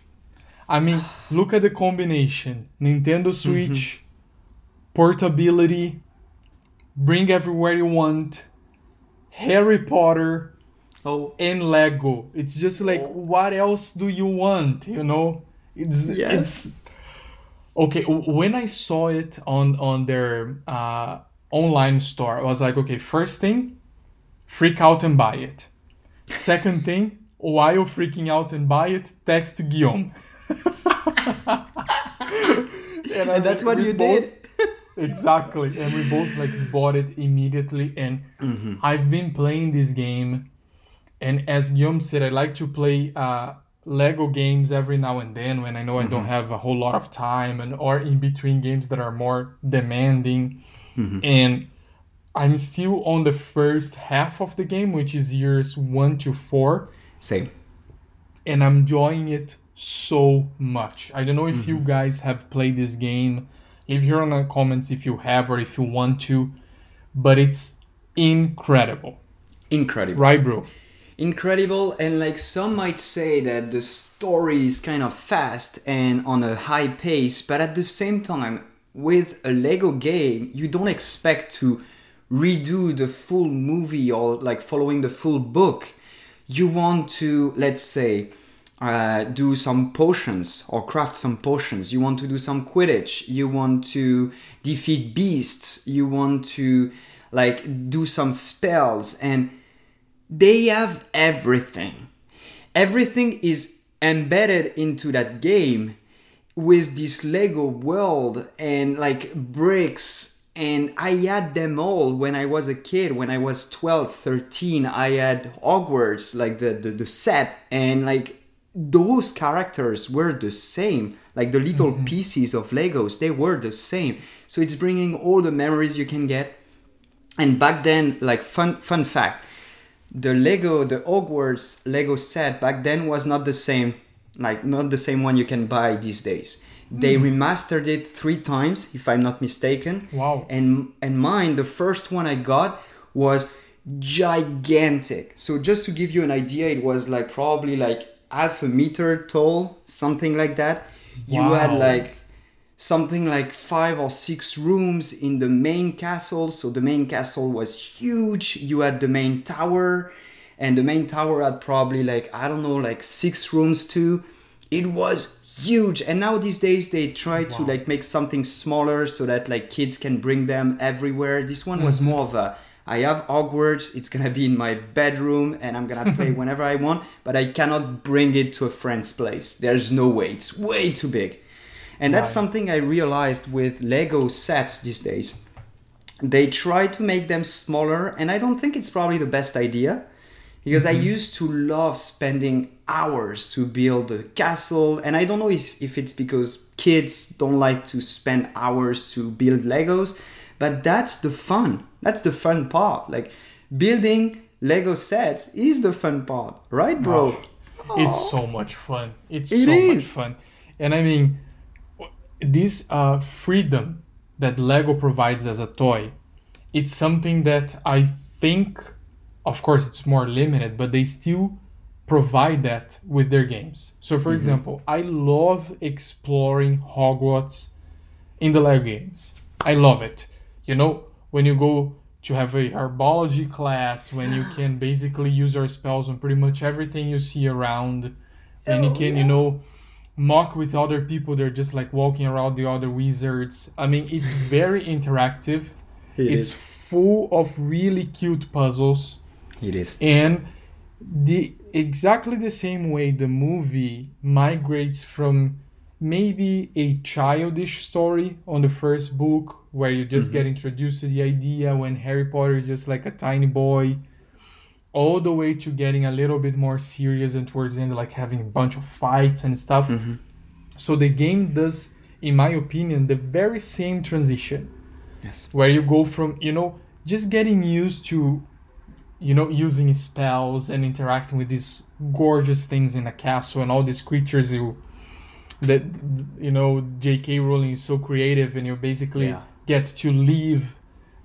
I mean, look at the combination. Nintendo mm-hmm. Switch, mm-hmm. portability, bring everywhere you want, Harry Potter, oh. and Lego. It's just like, oh. what else do you want? You know, it's yes. it's okay. When I saw it on on their uh, online store, I was like, okay, first thing, freak out and buy it. Second thing, while freaking out and buy it, text Guillaume. <laughs> and, and that's what you both, did <laughs> exactly and we both like bought it immediately and mm-hmm. i've been playing this game and as Guillaume said, I like to play uh, Lego games every now and then when I know mm-hmm. I don't mm-hmm. have a whole lot of time and or in between games that are more demanding. Mm-hmm. And I'm still on the first half of the game, which is years one to four. Same. And I'm enjoying it so much. I don't know if mm-hmm. you guys have played this game. Leave here in the comments if you have or if you want to. But it's incredible. Incredible. Right, bro? Incredible and like some might say that the story is kind of fast and on a high pace but at the same time with a lego game you don't expect to redo the full movie or like following the full book. You want to let's say uh, do some potions or craft some potions. You want to do some quidditch. You want to defeat beasts. You want to like do some spells. And they have everything. Everything is embedded into that game with this Lego world and like bricks. And I had them all when I was a kid. When I was 12 13 I had Hogwarts like the the, the set. And like those characters were the same. Like the little mm-hmm. pieces of Legos they were the same. So it's bringing all the memories you can get. And back then like fun fun fact the Lego, the Hogwarts Lego set back then was not the same, like not the same one you can buy these days. They mm. remastered it three times, if I'm not mistaken. Wow. And and mine, the first one I got was gigantic. So just to give you an idea, it was like probably like half a meter tall, something like that. Wow. You had like something like five or six rooms in the main castle. So the main castle was huge. You had the main tower, and the main tower had probably like, I don't know, like six rooms too. It was huge and now these days they try to like make something smaller so that like kids can bring them everywhere this one was mm-hmm. more of a I have Hogwarts, it's gonna be in my bedroom and I'm gonna play <laughs> whenever I want, but I cannot bring it to a friend's place. There's no way, it's way too big. And that's Right. something I realized with Lego sets these days. They try to make them smaller, and I don't think it's probably the best idea because I mm-hmm. used to love spending hours to build a castle, and I don't know if, if it's because kids don't like to spend hours to build Legos, but that's the fun. That's the fun part. Like building Lego sets is the fun part, right, bro? It's so much fun. It's It so is. much fun. And I mean, this uh, freedom that Lego provides as a toy, it's something that I think, of course, it's more limited, but they still provide that with their games. So, Mm-hmm. for example, I love exploring Hogwarts in the Lego games. I love it. You know, when you go to have a herbology class, when you can basically use your spells on pretty much everything you see around, and you Oh, can, you know, mock with other people. They're just like walking around the other wizards. I mean, it's <laughs> very interactive. It it's is. full of really cute puzzles It is. and the exactly the same way the movie migrates from maybe a childish story on the first book where you just get mm-hmm. introduced to the idea when Harry Potter is just like a tiny boy all the way to getting a little bit more serious and towards the end like having a bunch of fights and stuff mm-hmm. so the game does in my opinion the very same transition Yes. where you go from you know just getting used to you know using spells and interacting with these gorgeous things in a castle and all these creatures you that you know J.K. Rowling is so creative and you basically Yeah. get to leave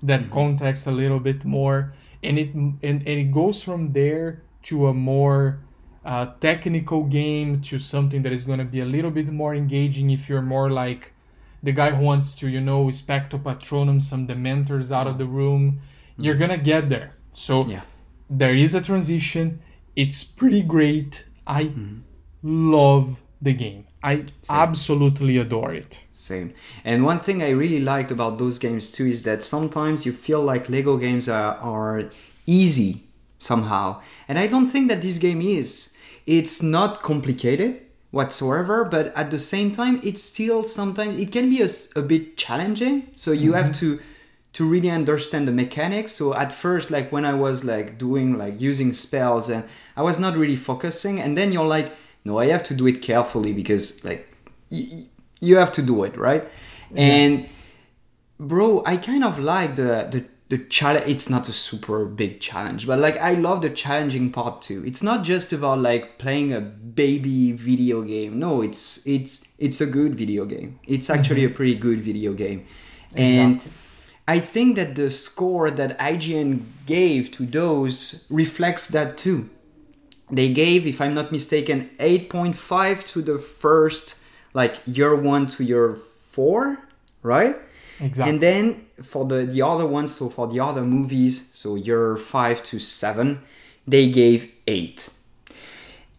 that mm-hmm. context a little bit more and it and, and it goes from there to a more uh, technical game to something that is going to be a little bit more engaging if you're more like the guy who wants to you know expecto patronum some dementors out of the room. You're gonna get there. So Yeah. there is a transition. It's pretty great. I love the game i absolutely adore it Same. And one thing I really liked about those games too is that sometimes you feel like Lego games are, are easy somehow. And I don't think that this game is. It's not complicated whatsoever, but at the same time, it's still sometimes, it can be a, a bit challenging. So you have mm-hmm. to to really understand the mechanics. So at first, like when I was like doing like using spells and I was not really focusing, and then you're like, no, I have to do it carefully because like y- you have to do it right? And bro i kind of like the the the challenge it's not a super big challenge but like i love the challenging part too. It's not just about like playing a baby video game. No it's it's it's a good video game. It's actually mm-hmm. a pretty good video game. And Exactly. i think that the score that ign gave to those reflects that too they gave if i'm not mistaken 8.5 to the first like year one to year four right? Exactly. And then for the the other ones so for the other movies so year five to seven they gave eight.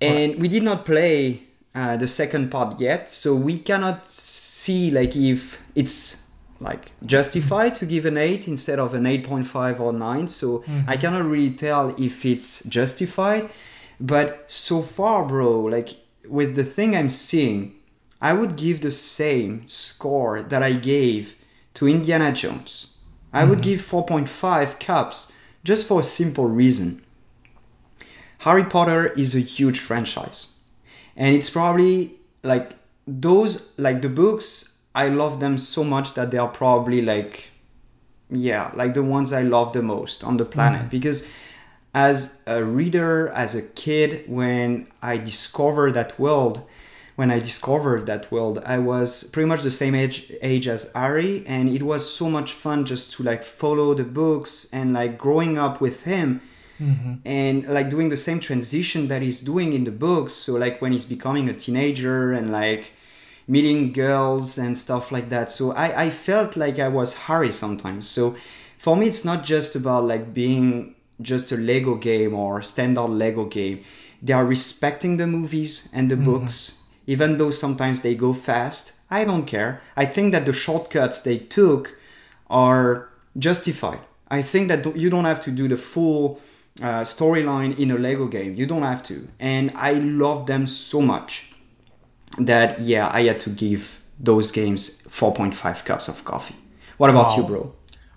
And we did not play uh, the second part yet so we cannot see like if it's like justified to give an 8 instead of an 8.5 or 9 so i cannot really tell if it's justified but so far bro like with the thing i'm seeing i would give the same score that i gave to indiana jones. I would mm-hmm. give 4.5 cups just for a simple reason. Harry Potter is a huge franchise. And it's probably like those like the books I love them so much that they are probably like yeah, like the ones I love the most on the planet. Mm-hmm. Because as a reader as a kid when I discovered that world when I discovered that world, I was pretty much the same age age as Harry, and it was so much fun just to like follow the books and like growing up with him mm-hmm. and like doing the same transition that he's doing in the books. So like when he's becoming a teenager and like meeting girls and stuff like that. So I, I felt like I was Harry sometimes. So for me, it's not just about like being just a Lego game or standard Lego game. They are respecting the movies and the books. even though sometimes they go fast. I don't care. I think that the shortcuts they took are justified. I think that you don't have to do the full uh, storyline in a Lego game. You don't have to. And I love them so much that, yeah, I had to give those games 4.5 cups of coffee. What about wow. you, bro?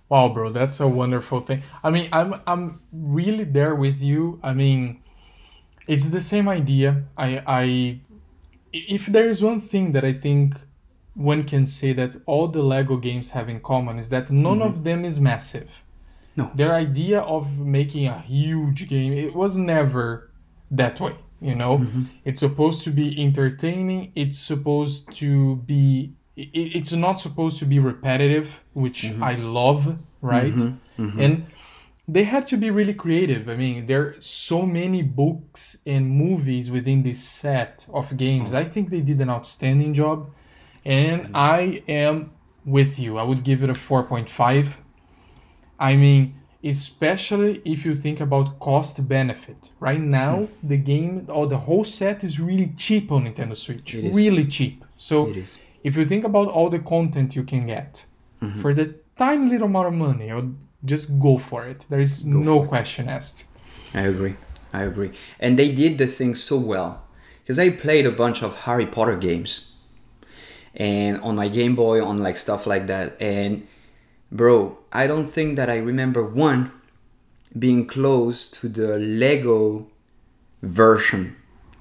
Wow, bro, that's a wonderful thing. I mean, I'm I'm really there with you. I mean, it's the same idea. I I if there is one thing that I think one can say that all the Lego games have in common is that none mm-hmm. of them is massive. No. Their idea of making a huge game, it was never that way, you know? Mm-hmm. It's supposed to be entertaining, it's supposed to be it's not supposed to be repetitive, which mm-hmm. I love, right? Mm-hmm. Mm-hmm. And they had to be really creative. I mean, there are so many books and movies within this set of games. I think they did an outstanding job. And I am with you. I would give it a 4.5. I mean, especially if you think about cost benefit. Right now, mm. the game or the whole set is really cheap on Nintendo Switch. Really cheap. So if you think about all the content you can get mm-hmm. for the tiny little amount of money, I would just go for it. There is go no question asked. I agree. I agree. And they did the thing so well because I played a bunch of Harry Potter games and on my Game Boy, on like stuff like that. And bro, I don't think that I remember one being close to the Lego version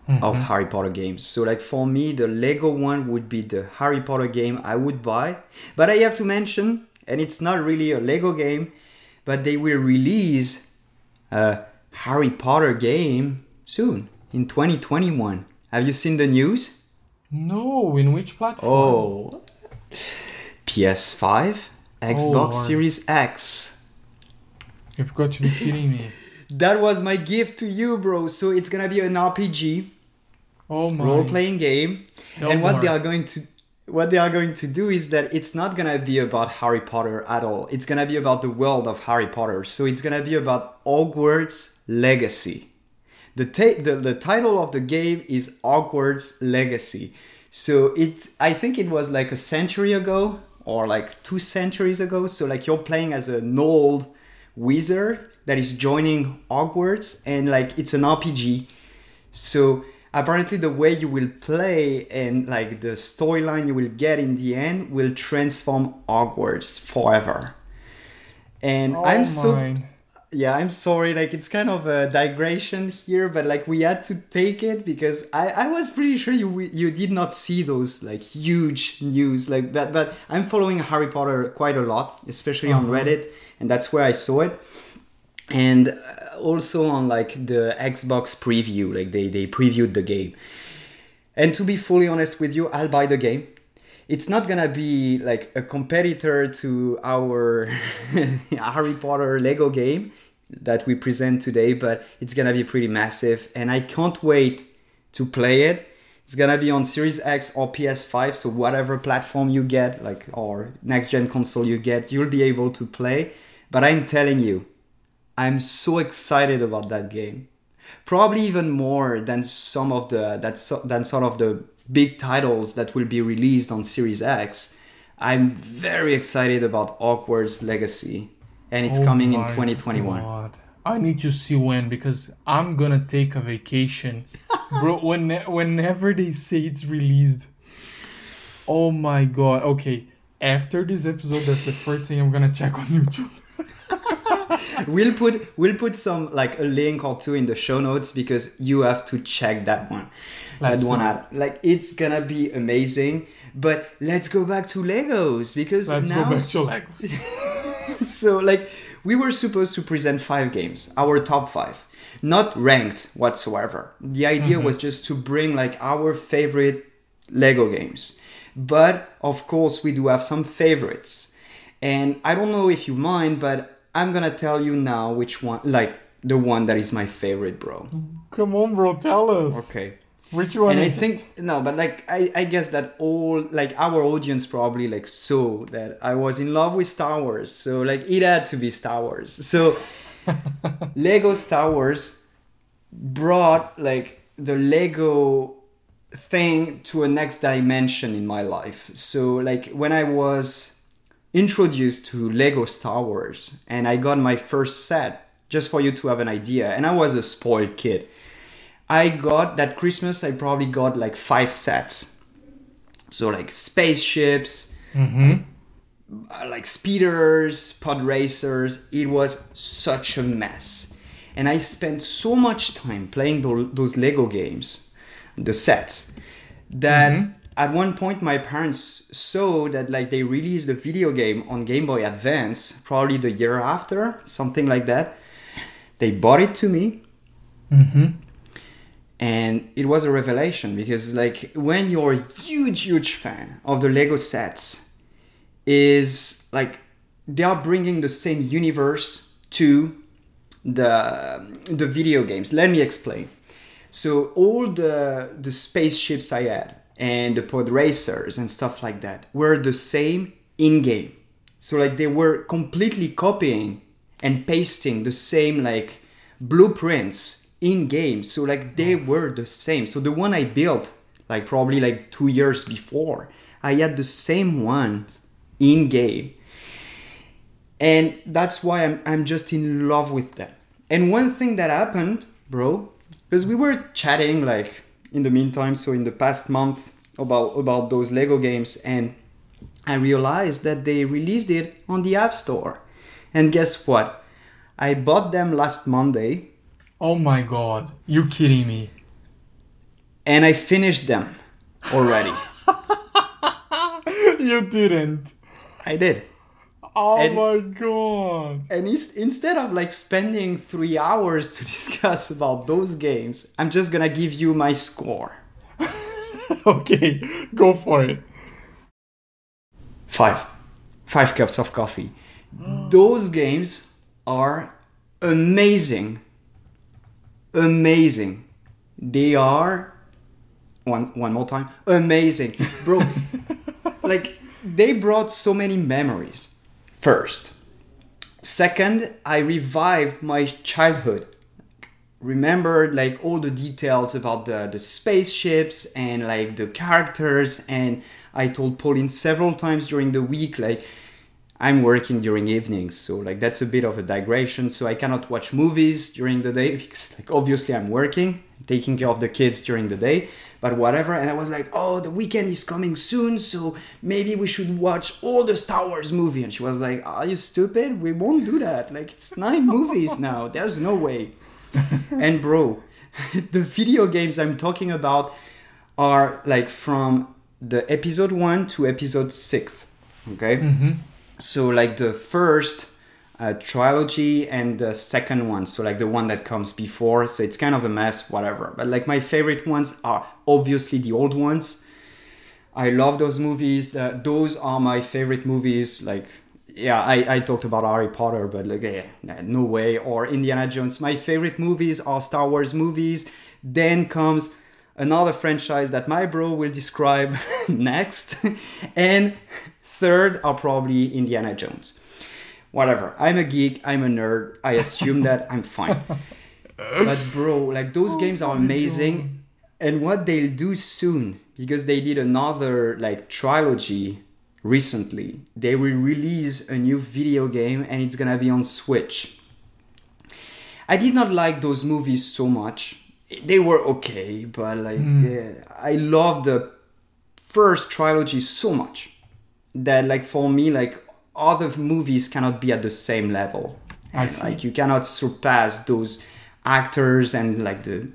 mm-hmm. of Harry Potter games. So like for me, the Lego one would be the Harry Potter game I would buy. But I have to mention, and it's not really a Lego game, but they will release a Harry Potter game soon in 2021. Have you seen the news? No, in which platform? Oh, PS5, Xbox oh, Series X. You've got to be kidding me. <laughs> that was my gift to you, bro. So it's gonna be an RPG oh my. role-playing game Tell and what more. they are going to what they are going to do is that it's not gonna be about Harry Potter at all. It's gonna be about the world of Harry Potter. So it's gonna be about Hogwarts Legacy. The, ta- the the title of the game is Hogwarts Legacy. So it I think it was like a century ago or like two centuries ago. So like you're playing as an old wizard that is joining Hogwarts and like it's an RPG. So apparently the way you will play and like the storyline you will get in the end will transform Hogwarts forever. And oh I'm so yeah, I'm sorry, like it's kind of a digression here, but like we had to take it because I, I was pretty sure you you did not see those like huge news like that. but I'm following Harry Potter quite a lot, especially uh-huh. on Reddit, and that's where I saw it and uh, also on like the Xbox preview, like they they previewed the game. And to be fully honest with you, I'll buy the game. It's not gonna be like a competitor to our <laughs> Harry Potter Lego game that we present today, but it's gonna be pretty massive, and I can't wait to play it. It's gonna be on Series X or PS5, so whatever platform you get, like or next gen console you get, you'll be able to play. But I'm telling you, I'm so excited about that game. Probably even more than some of the that so, than sort of the big titles that will be released on Series X. I'm very excited about Hogwarts Legacy, and it's oh coming in 2021. God. I need to see when because I'm gonna take a vacation, <laughs> bro. When whenever they say it's released, oh my god. Okay, after this episode, that's the first thing I'm gonna check on <laughs> YouTube. <laughs> we'll put we'll put some like a link or two in the show notes because you have to check that one. Let's that one out. Like it's gonna be amazing. But let's go back to Legos because let's now. To <laughs> Legos. so like we were supposed to present five games, our top five, not ranked whatsoever. The idea mm-hmm. was just to bring like our favorite Lego games. But of course, we do have some favorites. And I don't know if you mind, but I'm gonna tell you now which one, like the one that is my favorite, bro. Come on, bro, tell us. Okay. Which one? And I think it? no, but like I, I guess that all like our audience probably like saw that I was in love with Star Wars, so like it had to be Star Wars. So <laughs> Lego Star Wars brought like the Lego thing to a next dimension in my life. So like when I was introduced to Lego Star Wars and I got my first set, just for you to have an idea, and I was a spoiled kid. I got that Christmas I probably got like five sets. So like spaceships, Mm-hmm. uh, like speeders, pod racers. It was such a mess. And I spent so much time playing those Lego games, the sets, that at one point my parents saw that like they released a video game on Game Boy Advance, probably the year after, something like that. They bought it to me. Mm-hmm. And it was a revelation because like when you're a huge, huge fan of the Lego sets, is like they are bringing the same universe to the the video games. Let me explain. So all the the spaceships I had and the pod racers and stuff like that were the same in game. So like they were completely copying and pasting the same like blueprints in game. So like they mm. were the same. So the one I built like probably like 2 years before, I had the same one in game and that's why I'm, I'm just in love with them and one thing that happened bro because we were chatting like in the meantime so in the past month about about those lego games and i realized that they released it on the app store and guess what i bought them last monday Oh my god. You kidding me? and i finished them already <laughs> You didn't. i did Oh And- my god. And instead of like spending three hours to <laughs> discuss about those games, I'm just gonna give you my score. <laughs> Okay, go for it. Five. Five cups of coffee. Those games are amazing. Amazing. They are one one more time. Amazing. Bro, <laughs> like they brought so many memories. First. Second, I revived my childhood. Remembered like all the details about the, the spaceships and like the characters and I told Pauline several times during the week like I'm working during evenings, so like that's a bit of a digression. So I cannot watch movies during the day <laughs> because like obviously I'm working, taking care of the kids during the day, but whatever. And I was like, oh, the weekend is coming soon, so maybe we should watch all the Star Wars movie. And she was like, are you stupid? We won't do that. Like it's nine <laughs> movies now. There's no way. <laughs> and bro, <laughs> the video games I'm talking about are like from the episode one to episode six. Okay. Mm-hmm. So like the first uh, trilogy and the second one, so like the one that comes before. So it's kind of a mess, whatever. But like my favorite ones are obviously the old ones. I love those movies. The, those are my favorite movies. Like, yeah, I, I talked about Harry Potter, but like, yeah, no way. Or Indiana Jones. My favorite movies are Star Wars movies. Then comes another franchise that my bro will describe <laughs> next. and third are probably Indiana Jones. Whatever. I'm a geek. I'm a nerd. I assume that I'm fine. <laughs> But bro, like those oh games are amazing. And what they'll do soon, because they did another like trilogy recently, they will release a new video game and it's gonna be on Switch. I did not like those movies so much. They were okay, but like hmm. yeah, I love the first trilogy so much that like for me like other movies cannot be at the same level. I And, see. Like you cannot surpass those actors and like the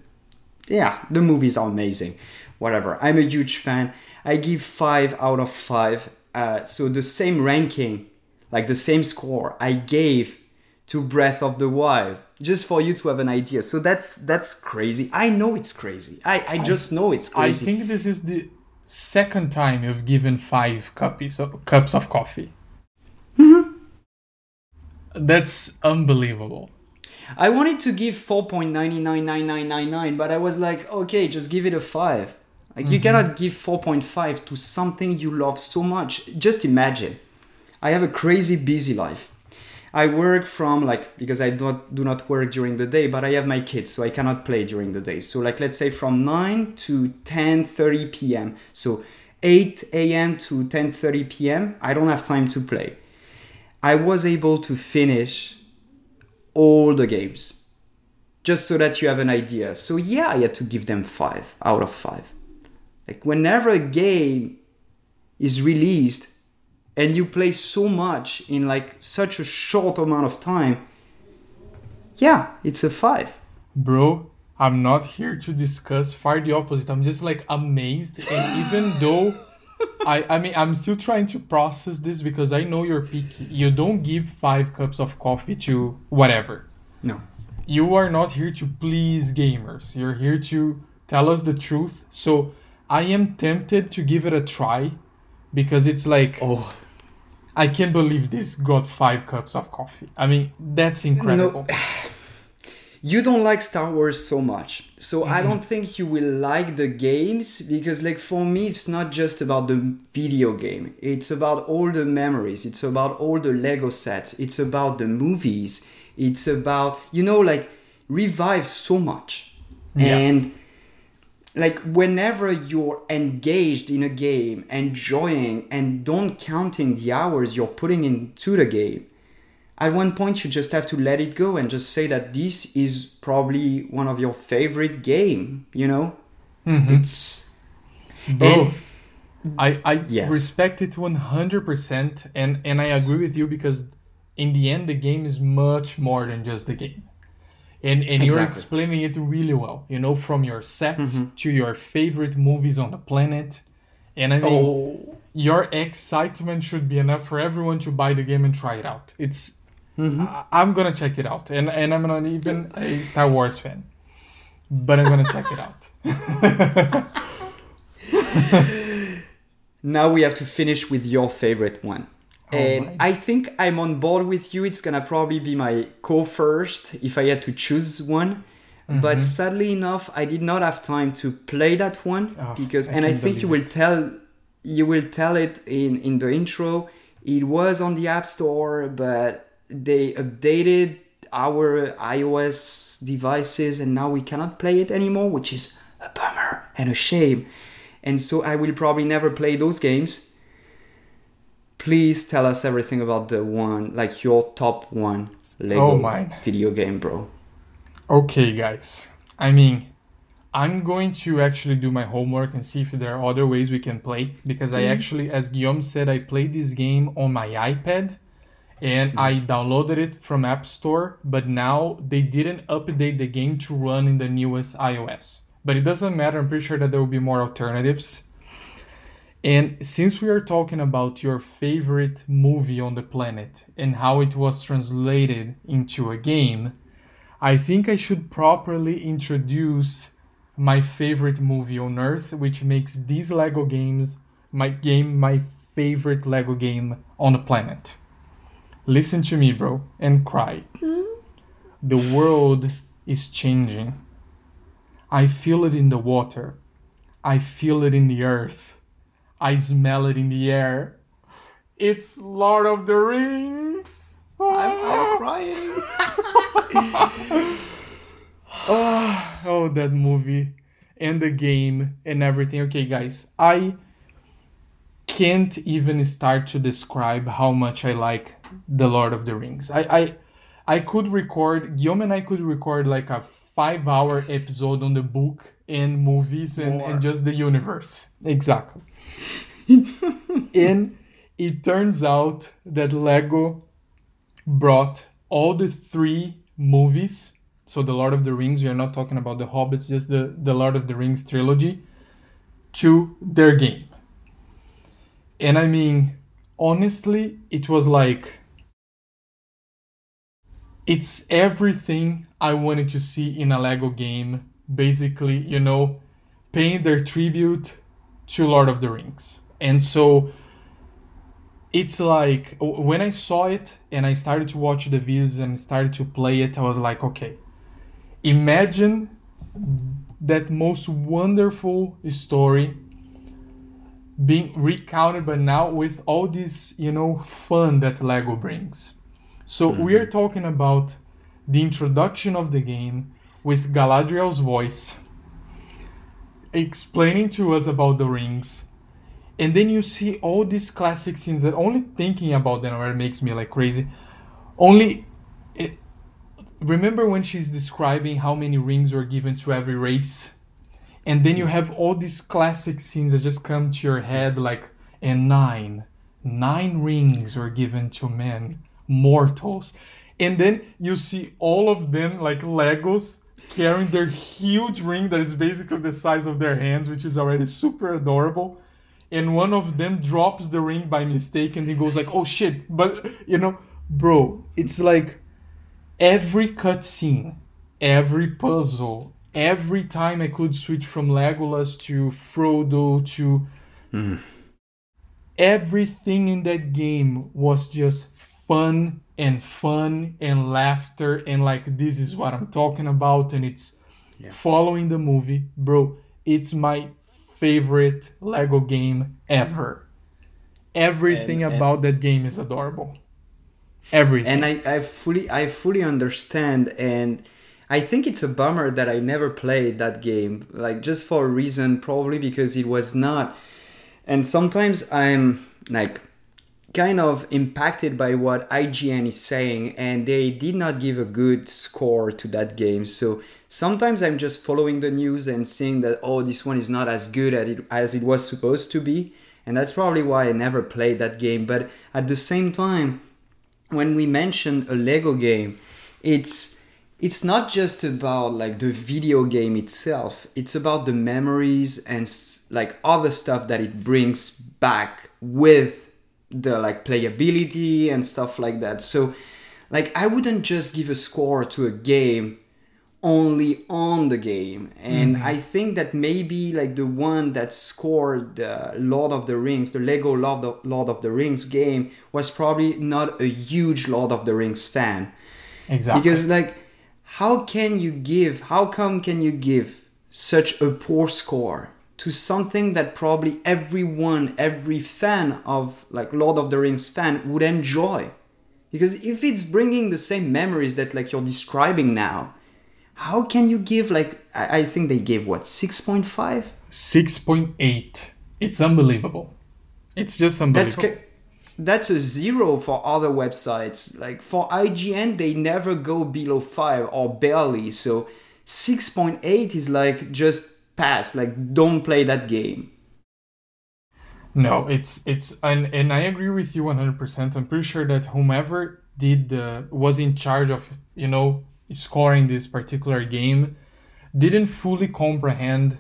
yeah the movies are amazing. Whatever. I'm a huge fan. I give five out of five. Uh, so the same ranking, like the same score I gave to Breath of the Wild, just for you to have an idea. So that's that's crazy. I know it's crazy. I, I just know it's crazy. I think this is the second time you've given five cups of, cups of coffee. Mm-hmm. That's unbelievable. I wanted to give 4.999999, but I was like, okay, just give it a 5. Like, you cannot give 4.5 to something you love so much. Just imagine. I have a crazy busy life. I work from like because I don't do not work during the day, but I have my kids, so I cannot play during the day. So like let's say from 9 to 10:30 p.m. So 8 a.m. to 10:30 p.m. I don't have time to play. I was able to finish all the games just so that you have an idea. So yeah, I had to give them 5 out of 5. Like whenever a game is released and you play so much in like such a short amount of time, yeah, it's a 5. Bro, I'm not here to discuss far the opposite. I'm just like amazed and even though I, I mean I'm still trying to process this because I know you're picky. You don't give five cups of coffee to whatever. No. You are not here to please gamers. You're here to tell us the truth. So I am tempted to give it a try because it's like Oh, I can't believe this got five cups of coffee. I mean, that's incredible. <sighs> you don't like Star Wars so much. So I mm-hmm. don't think you will like the games because like for me it's not just about the video game. It's about all the memories. It's about all the Lego sets. It's about the movies. It's about you know like revive so much. Yeah. And like whenever you're engaged in a game, enjoying and don't counting the hours you're putting into the game, at one point you just have to let it go and just say that this is probably one of your favorite game you know Mhm. it's And- I, I Yes. respect it 100% and, and I agree with you because in the end the game is much more than just the game. And, and you're explaining it really well, you know, from your sets to your favorite movies on the planet. And I mean, oh your excitement should be enough for everyone to buy the game and try it out. It's Mm-hmm. I, I'm gonna check it out, and and I'm not even a Star Wars fan, but I'm gonna check it out. <laughs> now we have to finish with your favorite one. Oh and my. i think i'm on board with you. It's gonna probably be my co first if i had to choose one. Mm-hmm. But sadly enough i did not have time to play that one Oh, because I and i think you will tell you will tell it in in the intro. It was on the app store but they updated our ios devices and now we cannot play it anymore which is a bummer and a shame. And so i will probably never play those games. Please tell us everything about the one like your top one lego Oh, mine. video game bro. Okay, guys. I mean, I'm going to actually do my homework and see if there are other ways we can play because I mm-hmm. actually, as Guillaume said, I played this game on my iPad and I downloaded it from App Store, but now they didn't update the game to run in the newest iOS. But it doesn't matter. I'm pretty sure that there will be more alternatives. And since we are talking about your favorite movie on the planet and how it was translated into a game, I think I should properly introduce my favorite movie on earth, which makes these Lego games my game my favorite Lego game on the planet. Listen to me, bro, and cry. Hmm? The world is changing. I feel it in the water. I feel it in the earth. I smell it in the air. It's Lord of the Rings. i'm ah. crying <laughs> <laughs> ah, oh that movie and the game and everything okay guys i can't even start to describe how much i like the lord of the rings. I i, I could record guillaume and i could record like a five hour episode on the book and movies and, More. and just the universe. Exactly. <laughs> And it turns out that lego brought all the three movies. So the lord of the rings we are not talking about the hobbits just the, the lord of the rings trilogy to their game and i mean honestly it was like it's everything i wanted to see in a lego game basically you know paying their tribute to lord of the rings. And so it's like when I saw it and I started to watch the videos and started to play it, I was like, okay, imagine that most wonderful story being recounted, but now with all this, you know, fun that Lego brings. So mm-hmm. we are talking about the introduction of the game with Galadriel's voice explaining to us about the rings. And then you see all these classic scenes that only thinking about them already makes me like crazy. Only it, remember when she's describing how many rings were given to every race? And then you mm-hmm. have all these classic scenes that just come to your head like and nine. Nine rings were given to men, mortals. And then you see all of them like Legos carrying their huge ring that is basically the size of their hands, which is already super adorable. And one of them drops the ring by mistake and he goes like, oh shit. But you know, bro, it's like every cutscene, every puzzle, every time I could switch from Legolas to Frodo to mm. everything in that game was just fun and fun and laughter and like this is what I'm talking about and it's yeah. following the movie, bro. It's my favorite Lego game ever. Everything and, about that game is adorable. Everything. And I, I fully I fully understand and I think it's a bummer that I never played that game. Like just for a reason, probably because it was not and sometimes I'm like kind of impacted by what IGN is saying, and they did not give a good score to that game. So sometimes I'm just following the news and seeing that oh, this one is not as good as it, as it was supposed to be, and that's probably why I never played that game. But at the same time, when we mention a Lego game, it's it's not just about like the video game itself it's about the memories and like other stuff that it brings back with the like playability and stuff like that. So like I wouldn't just give a score to a game only on the game and mm-hmm. i think that maybe like the one that scored the lord of the rings the lego lord of, lord of the rings game was probably not a huge lord of the rings fan exactly because like how can you give how come can you give such a poor score to something that probably everyone, every fan of like Lord of the Rings fan would enjoy. Because if it's bringing the same memories that like you're describing now, how can you give like I, I think they gave what 6.5? 6.8. It's unbelievable. It's just unbelievable. That's that's a zero for other websites. Like for IGN, they never go below five or barely. So 6.8 is like just pass like don't play that game no it's it's and, and i agree with you 100% i'm pretty sure that whomever did the was in charge of you know scoring this particular game didn't fully comprehend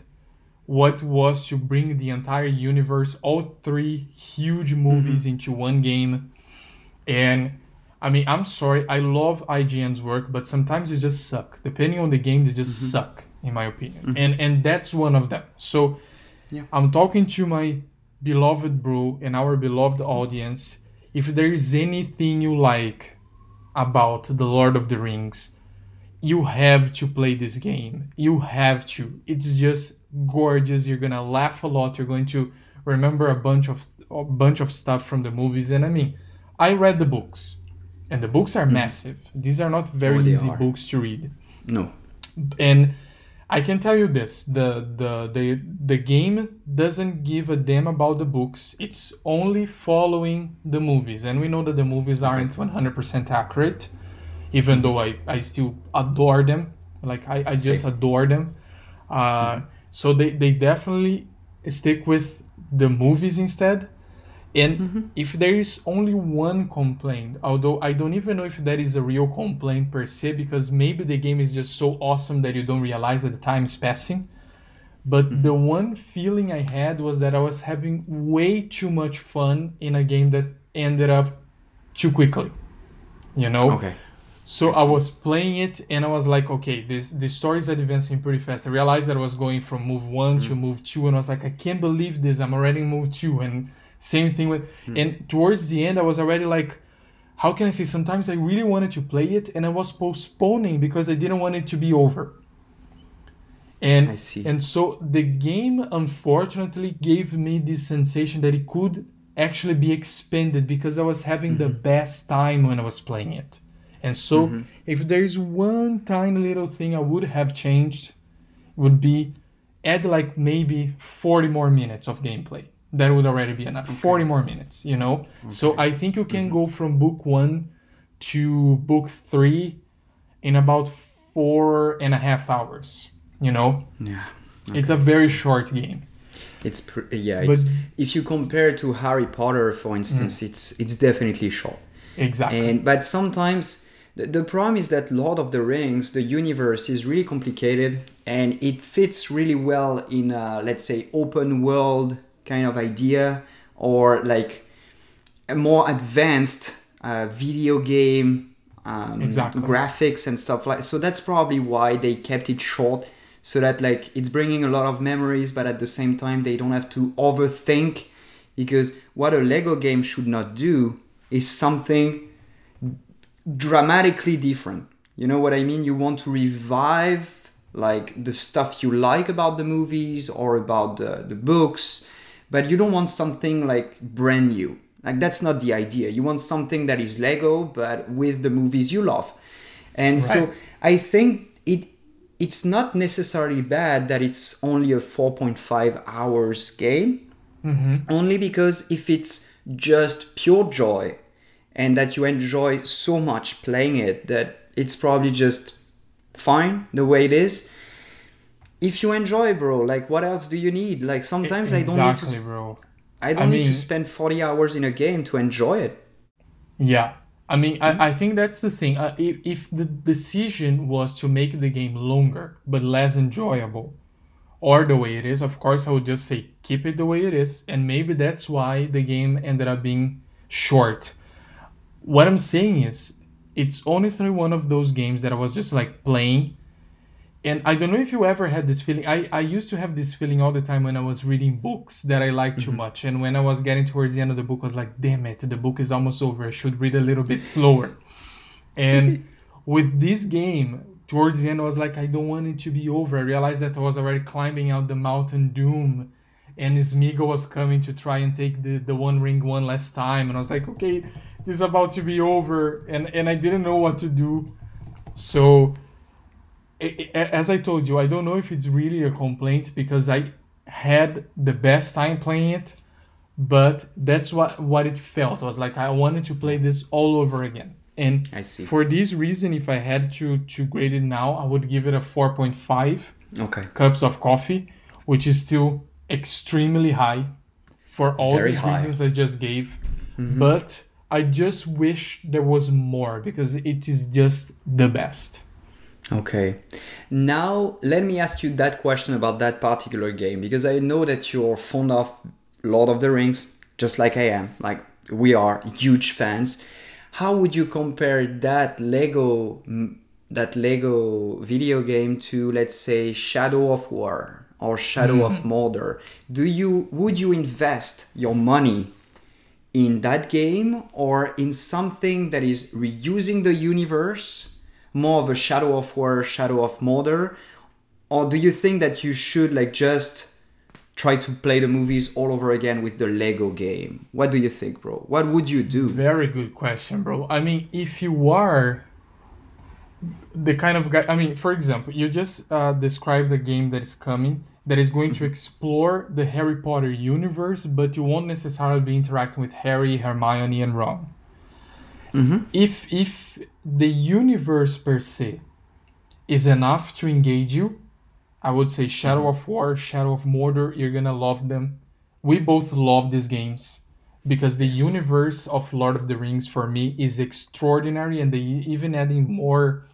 what was to bring the entire universe all three huge movies mm-hmm. into one game and i mean i'm sorry i love ign's work but sometimes it just suck depending on the game they just mm-hmm. suck in my opinion mm-hmm. and and that's one of them so yeah. i'm talking to my beloved bro and our beloved audience if there is anything you like about the lord of the rings you have to play this game you have to it's just gorgeous you're gonna laugh a lot you're going to remember a bunch of a bunch of stuff from the movies and i mean i read the books and the books are mm. massive these are not very oh, easy are. books to read no and I can tell you this: the the the the game doesn't give a damn about the books. It's only following the movies, and we know that the movies aren't one hundred percent accurate. Even though I I still adore them, like I I just adore them. Uh, mm-hmm. So they they definitely stick with the movies instead. And mm-hmm. if there is only one complaint, although I don't even know if that is a real complaint per se, because maybe the game is just so awesome that you don't realize that the time is passing. But mm-hmm. the one feeling I had was that I was having way too much fun in a game that ended up too quickly. You know? Okay. So I, I was playing it and I was like, okay, this the story is advancing pretty fast. I realized that I was going from move one mm-hmm. to move two, and I was like, I can't believe this. I'm already in move two, and same thing with, mm. and towards the end, I was already like, how can I say? Sometimes I really wanted to play it, and I was postponing because I didn't want it to be over. And I see. And so the game, unfortunately, gave me this sensation that it could actually be expanded because I was having mm-hmm. the best time when I was playing it. And so, mm-hmm. if there is one tiny little thing I would have changed, would be add like maybe 40 more minutes of gameplay. That would already be enough. Okay. 40 more minutes, you know? Okay. So I think you can mm-hmm. go from book one to book three in about four and a half hours, you know? Yeah. Okay. It's a very short game. It's pr- yeah. It's, if you compare to Harry Potter, for instance, mm. it's it's definitely short. Exactly. And but sometimes the, the problem is that Lord of the Rings, the universe is really complicated, and it fits really well in a, let's say open world kind of idea or like a more advanced uh, video game um, exactly. graphics and stuff like so that's probably why they kept it short so that like it's bringing a lot of memories but at the same time they don't have to overthink because what a lego game should not do is something dramatically different. You know what i mean? You want to revive like the stuff you like about the movies or about the, the books but you don't want something like brand new. Like that's not the idea. You want something that is lego but with the movies you love. And right. so i think it it's not necessarily bad that it's only a 4.5 hours game. Mm-hmm. only because if it's just pure joy and that you enjoy so much playing it that it's probably just fine the way it is if you enjoy bro like what else do you need like sometimes exactly, i don't need to bro. i don't I need mean, to spend 40 hours in a game to enjoy it yeah I mean, I, mm-hmm. I think that's the thing. Uh, if, if the decision was to make the game longer but less enjoyable, or the way it is, of course, I would just say keep it the way it is. And maybe that's why the game ended up being short. What I'm saying is, it's honestly one of those games that I was just like playing and I don't know if you ever had this feeling. I, I used to have this feeling all the time when I was reading books that I liked mm-hmm. too much. And when I was getting towards the end of the book, I was like, damn it, the book is almost over. I should read a little bit slower. <laughs> And with this game, towards the end, I was like, I don't want it to be over. I realized that I was already climbing out the mountain doom. And Smeagol was coming to try and take the, the One Ring one last time. And I was like, okay, is about to be over. And, and I didn't know what to do. So as I told you, I don't know if it's really a complaint because I had the best time playing it, but that's what what it felt. It was like I wanted to play this all over again. And I see. for this reason, if I had to to grade it now, I would give it a 4.5 okay. cups of coffee, which is still extremely high for all Very these high. reasons I just gave. Mm-hmm. But I just wish there was more because it is just the best. Okay. Now, let me ask you that question about that particular game because I know that you're fond of Lord of the Rings, just like I am. Like, we are huge fans. How would you compare that Lego that Lego video game to let's say Shadow of War or Shadow mm. of mm-hmm. Mordor? Do you would you invest your money in that game or in something that is reusing the universe more of a Shadow of War, Shadow of Mordor, or do you think that you should like just try to play the movies all over again with the Lego game? What do you think, bro? What would you do? Very good question, bro. I mean, if you are the kind of guy, I mean, for example, you just uh, described a game that is coming that is going to mm-hmm. explore the Harry Potter universe, but you won't necessarily be interacting with Harry, Hermione, and Ron. Mm-hmm. If if the universe per se is enough to engage you, I would say Shadow mm-hmm. of War, Shadow of Mordor, you're gonna love them. We both love these games because the yes. universe of Lord of the Rings for me is extraordinary, and they even adding more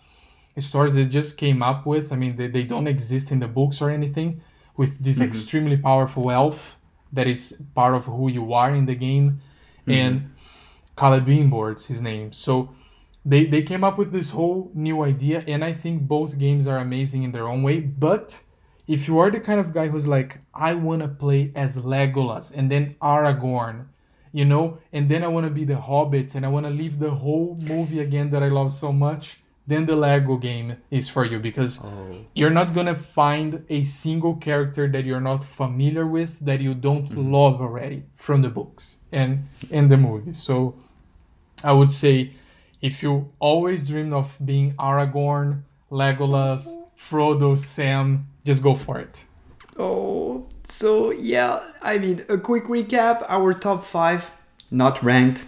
stories they just came up with. I mean, they, they don't exist in the books or anything. With this mm-hmm. extremely powerful elf that is part of who you are in the game, mm-hmm. and Celebrimbor, boards his name. So they, they came up with this whole new idea, and I think both games are amazing in their own way. But if you are the kind of guy who's like, I want to play as Legolas and then Aragorn, you know, and then I want to be the Hobbits and I want to live the whole movie again that I love so much, then the Lego game is for you because Oh. you're not gonna find a single character that you're not familiar with that you don't mm-hmm. love already from the books and and the movies. So I would say if you always dreamed of being Aragorn, Legolas, Frodo, Sam, just go for it. Oh, so yeah, I mean, a quick recap our top five, not ranked.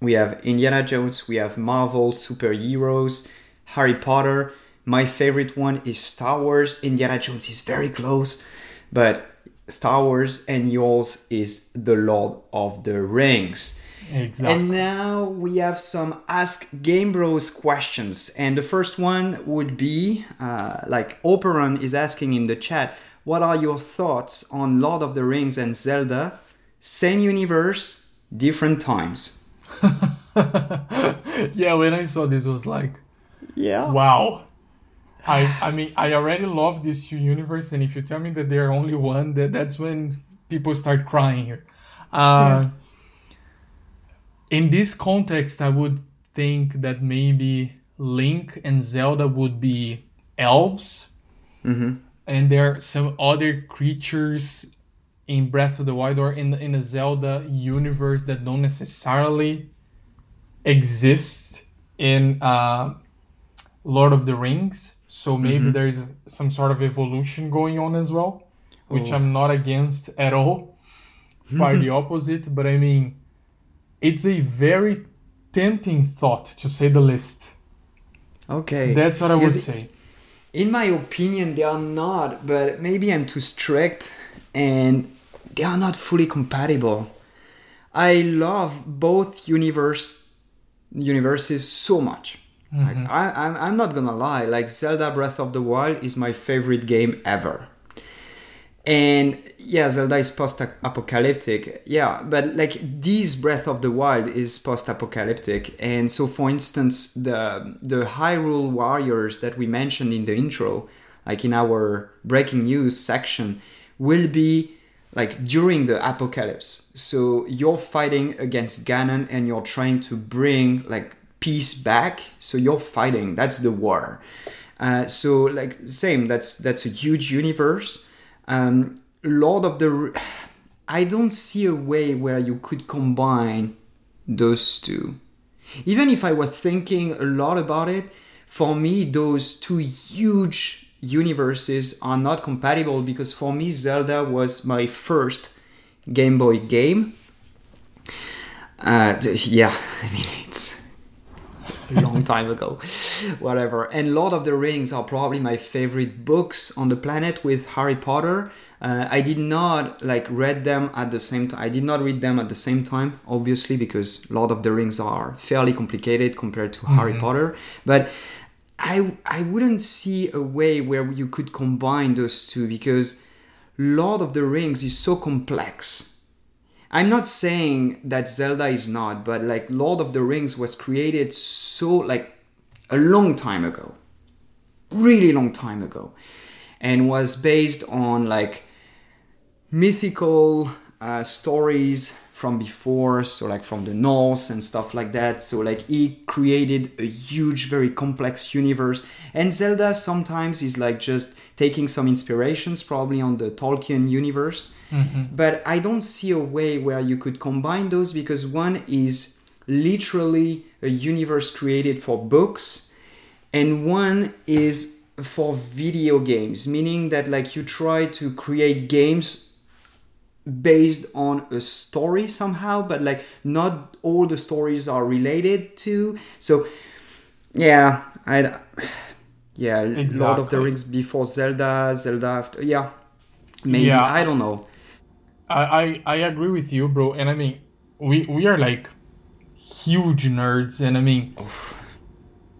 We have Indiana Jones, we have Marvel superheroes, Harry Potter. My favorite one is Star Wars. Indiana Jones is very close, but Star Wars and yours is The Lord of the Rings. Exactly. And now we have some Ask Game Bros questions. And the first one would be uh, like Operon is asking in the chat, what are your thoughts on Lord of the Rings and Zelda? Same universe, different times. <laughs> yeah, when I saw this was like Yeah. Wow. I I mean I already love this universe, and if you tell me that they're only one, that that's when people start crying here. Uh, In this context, I would think that maybe Link and Zelda would be elves, and there are some other creatures in Breath of the Wild or in in the Zelda universe that don't necessarily exist in. Uh, Lord of the Rings. So maybe there's some sort of evolution going on as well, which Oh. I'm not against at all. Far the <laughs> opposite. But I mean, it's a very tempting thought to say the least. Okay. That's what I would Yes, say. In my opinion, they are not, but maybe I'm too strict and they are not fully compatible. I love both universe universes so much. Like, mm-hmm. I, I'm, I'm not gonna lie, like Zelda Breath of the Wild is my favorite game ever. And yeah, Zelda is post apocalyptic. Yeah, but like this Breath of the Wild is post apocalyptic. And so, for instance, the, the Hyrule Warriors that we mentioned in the intro, like in our breaking news section, will be like during the apocalypse. So you're fighting against Ganon and you're trying to bring like peace back. So you're fighting. That's the war. Uh, so like same. That's that's a huge universe. Um, Lord of the. <sighs> I don't see a way where you could combine those two. Even if I was thinking a lot about it, for me those two huge universes are not compatible because for me Zelda was my first Game Boy game. Uh, yeah, <laughs> I mean it's a long <laughs> time ago, whatever. And Lord of the Rings are probably my favorite books on the planet with Harry Potter. Uh, I did not like read them at the same time. I did not read them at the same time, obviously, because Lord of the Rings are fairly complicated compared to Harry Potter. But I I wouldn't see a way where you could combine those two because Lord of the Rings is so complex. I'm not saying that Zelda is not, but like Lord of the Rings was created so like a long time ago. Really long time ago. And was based on like mythical uh, stories from before, so like from the Norse and stuff like that. So like he created a huge, very complex universe. And Zelda sometimes is like just taking some inspirations probably on the Tolkien universe. Mm-hmm. But I don't see a way where you could combine those because one is literally a universe created for books and one is for video games meaning that like you try to create games based on a story somehow but like not all the stories are related to so yeah i yeah lord of the rings before zelda zelda after yeah maybe Yeah. i don't know I, I I agree with you, bro. And I mean, we we are like huge nerds, and I mean,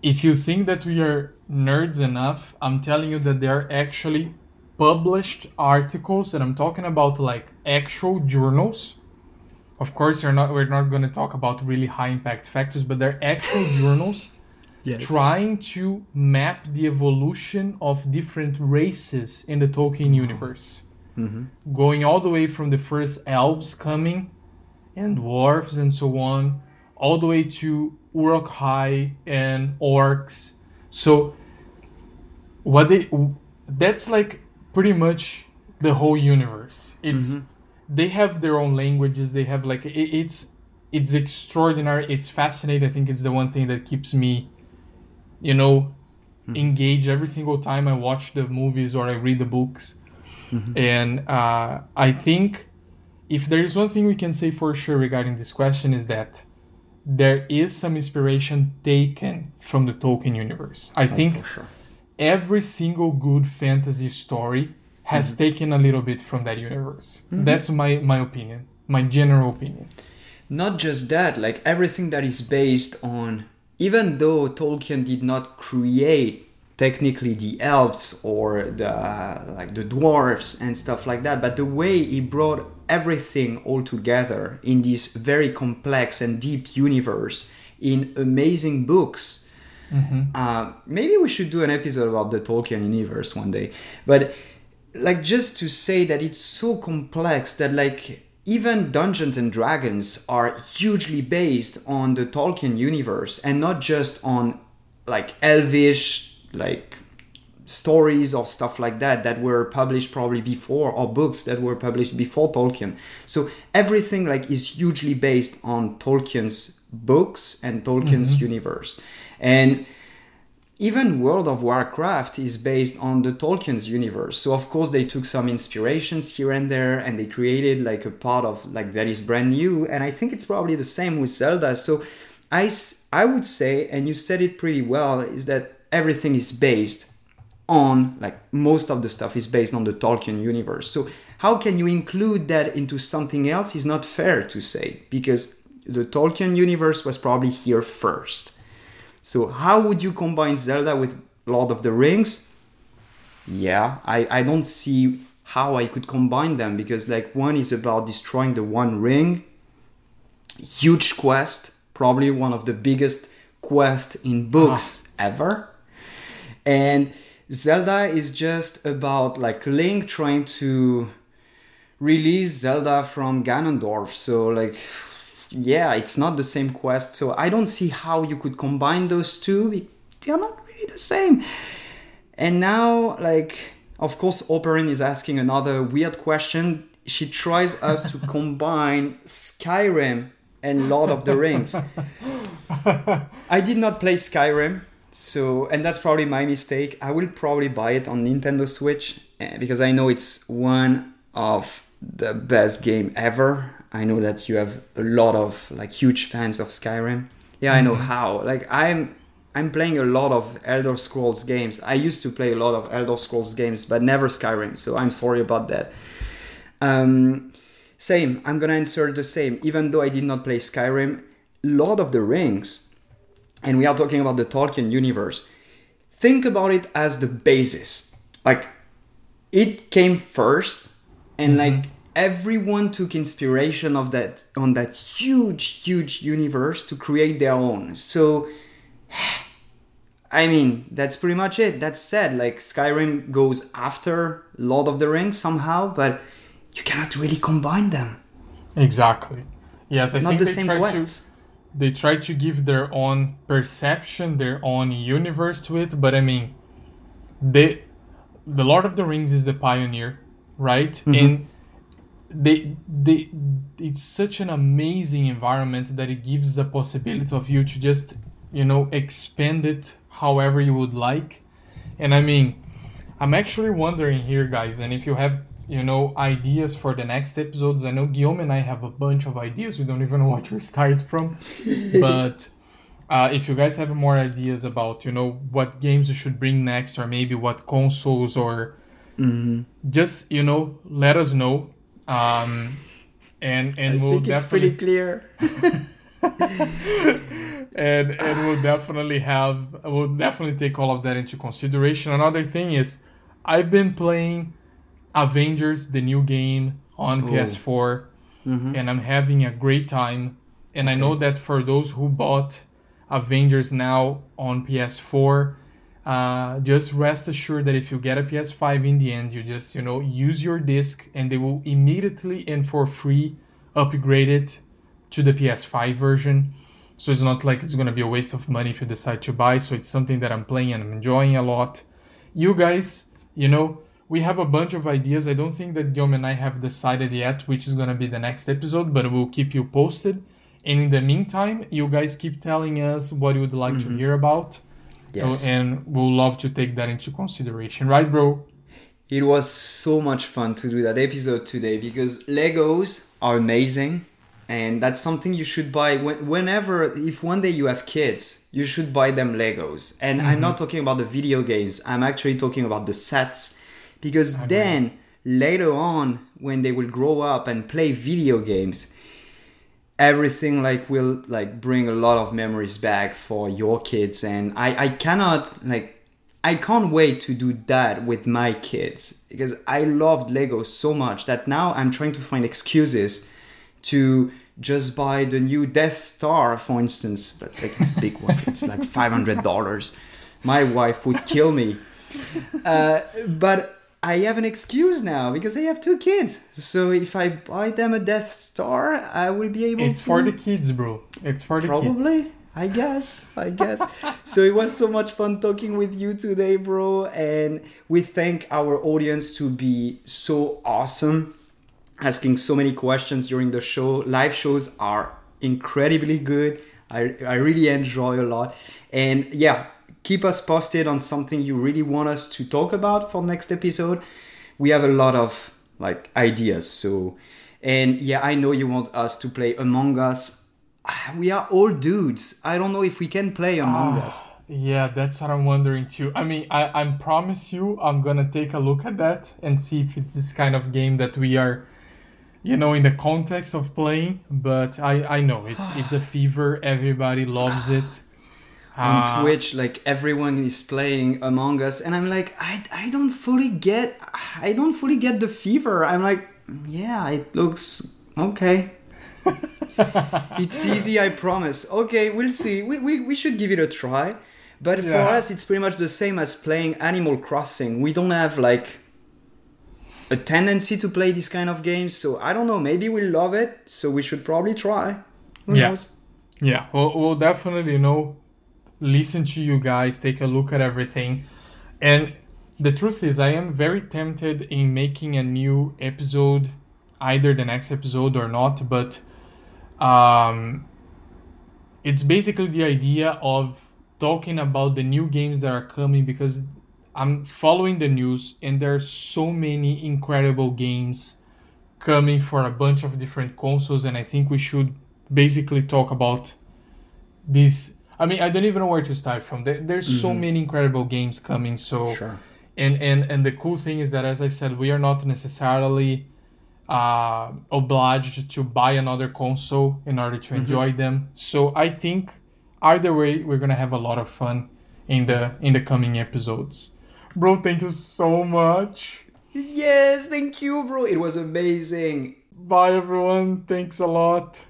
if you think that we are nerds enough, I'm telling you that there are actually published articles, and I'm talking about like actual journals. Of course, you're not. We're not going to talk about really high impact factors, but they're actual <laughs> journals yes trying to map the evolution of different races in the Tolkien universe. Mm-hmm. Going all the way from the first elves coming and dwarves and so on, all the way to Uruk-hai and orcs. So what they that's like pretty much the whole universe. It's mm-hmm. they have their own languages. They have like it, it's it's extraordinary. It's fascinating. I think it's the one thing that keeps me, you know, mm-hmm. engaged every single time I watch the movies or I read the books. Mm-hmm. And uh, I think if there is one thing we can say for sure regarding this question is that there is some inspiration taken from the Tolkien universe. I oh, think sure. Every single good fantasy story has mm-hmm. taken a little bit from that universe. Mm-hmm. That's my my opinion, my general opinion. Not just that, like everything that is based on even though Tolkien did not create technically the elves or the like the dwarfs and stuff like that, but the way he brought everything all together in this very complex and deep universe in amazing books. Mm-hmm. Uh, maybe we should do an episode about the Tolkien universe one day. But like just to say that it's so complex that like even Dungeons and Dragons are hugely based on the Tolkien universe and not just on like elvish like stories or stuff like that that were published probably before or books that were published before Tolkien. So everything like is hugely based on Tolkien's books and Tolkien's mm-hmm. universe. And even World of Warcraft is based on the Tolkien's universe. So of course they took some inspirations here and there and they created like a part of like that is brand new and I think it's probably the same with Zelda. So I I would say and you said it pretty well is that everything is based on like most of the stuff is based on the Tolkien universe. So how can you include that into something else is not fair to say because the Tolkien universe was probably here first. So how would you combine Zelda with Lord of the Rings? Yeah, I, I don't see how I could combine them because like one is about destroying the one ring. Huge quest, probably one of the biggest quest in books ah. ever. And Zelda is just about like Link trying to release Zelda from Ganondorf. So like yeah, it's not the same quest. So I don't see how you could combine those two. They're not really the same. And now like of course Operin is asking another weird question. She tries us to <laughs> combine Skyrim and Lord of the Rings. <laughs> I did not play Skyrim. So, and that's probably my mistake. I will probably buy it on Nintendo Switch eh, because I know it's one of the best game ever. I know that you have a lot of like huge fans of Skyrim. Yeah, I know mm-hmm. how. Like I'm I'm playing a lot of Elder Scrolls games. I used to play a lot of Elder Scrolls games, but never Skyrim. So I'm sorry about that. Um, same. I'm gonna answer the same. Even though I did not play Skyrim, Lord of the Rings and we are talking about the Tolkien universe, think about it as the basis. Like it came first and mm-hmm. like everyone took inspiration of that on that huge huge universe to create their own. So <sighs> I mean, that's pretty much it. That's said, like Skyrim goes after Lord of the Rings somehow, but you cannot really combine them. Exactly. Yes, I not think the same quests. To they try to give their own perception, their own universe to it. But I mean, they, the Lord of the Rings is the pioneer, right? Mm-hmm. And they, they, it's such an amazing environment that it gives the possibility of you to just, you know, expand it however you would like. And I mean, I'm actually wondering here, guys, and if you have you know, ideas for the next episodes. I know Guillaume and I have a bunch of ideas. We don't even know what to start from. <laughs> but uh, if you guys have more ideas about, you know, what games we should bring next, or maybe what consoles, or mm-hmm. just, you know, let us know. Um, and and I we'll think it's pretty clear. <laughs> and and we'll definitely have we'll definitely take all of that into consideration. Another thing is, I've been playing Avengers, the new game on Ooh. PS4, mm-hmm. and I'm having a great time. And okay. I know that for those who bought Avengers now on PS4, uh, just rest assured that if you get a PS5 in the end, you just you know use your disc, and they will immediately and for free upgrade it to the PS5 version. So it's not like it's gonna be a waste of money if you decide to buy. So it's something that I'm playing and I'm enjoying a lot. You guys, you know, we have a bunch of ideas. I don't think that Guillaume and I have decided yet which is gonna be the next episode, but we'll keep you posted. And in the meantime, you guys keep telling us what you would like mm-hmm. to hear about. Yes. And we'll love to take that into consideration, right, bro? It was so much fun to do that episode today because Legos are amazing and that's something you should buy whenever if one day you have kids you should buy them legos and mm-hmm. i'm not talking about the video games i'm actually talking about the sets because then later on when they will grow up and play video games everything like will like bring a lot of memories back for your kids and i i cannot like I can't wait to do that with my kids because I loved Lego so much that now I'm trying to find excuses to just buy the new Death Star, for instance. But like it's a big one. <laughs> It's like five hundred dollars. My wife would kill me. Uh, but I have an excuse now because I have two kids. So if I buy them a Death Star, I will be able. To It's to... for the kids, bro. It's for the Probably. kids. Probably. I guess. I guess. so it was so much fun talking with you today, bro. And we thank our audience to be so awesome asking so many questions during the show. Live shows are incredibly good. I, I really enjoy a lot. And yeah, keep us posted on something you really want us to talk about for next episode. We have a lot of like ideas. So, and yeah, I know you want us to play Among Us. <sighs> We are all dudes. I don't know if we can play Among uh, Us. Yeah, that's what I'm wondering too. I mean, I, I promise you, I'm gonna take a look at that and see if it's this kind of game that we are you know in the context of playing but i i know it's it's a fever everybody loves it <sighs> <sighs> on uh, twitch like everyone is playing among us and i'm like i i don't fully get i don't fully get the fever i'm like yeah it looks okay <laughs> it's easy i promise okay we'll see we, we, we should give it a try but yeah. for us it's pretty much the same as playing animal crossing we don't have like a tendency to play this kind of games. So I don't know. Maybe we love it. So we should probably try. Who yeah. knows? Yeah. We'll, we'll definitely know listen to you guys, take a look at everything, and the truth is, I am very tempted in making a new episode, either the next episode or not. But um, it's basically the idea of talking about the new games that are coming because I'm following the news, and there are so many incredible games coming for a bunch of different consoles, and I think we should basically talk about these. I mean, I don't even know where to start from. There's mm-hmm. so many incredible games coming. So, sure. and and and the cool thing is that, as I said, we are not necessarily uh, obliged to buy another console in order to mm-hmm. enjoy them. So I think either way, we're gonna have a lot of fun in the in the coming episodes. Bro, thank you so much. Yes, thank you, bro. It was amazing. Bye, everyone. Thanks a lot.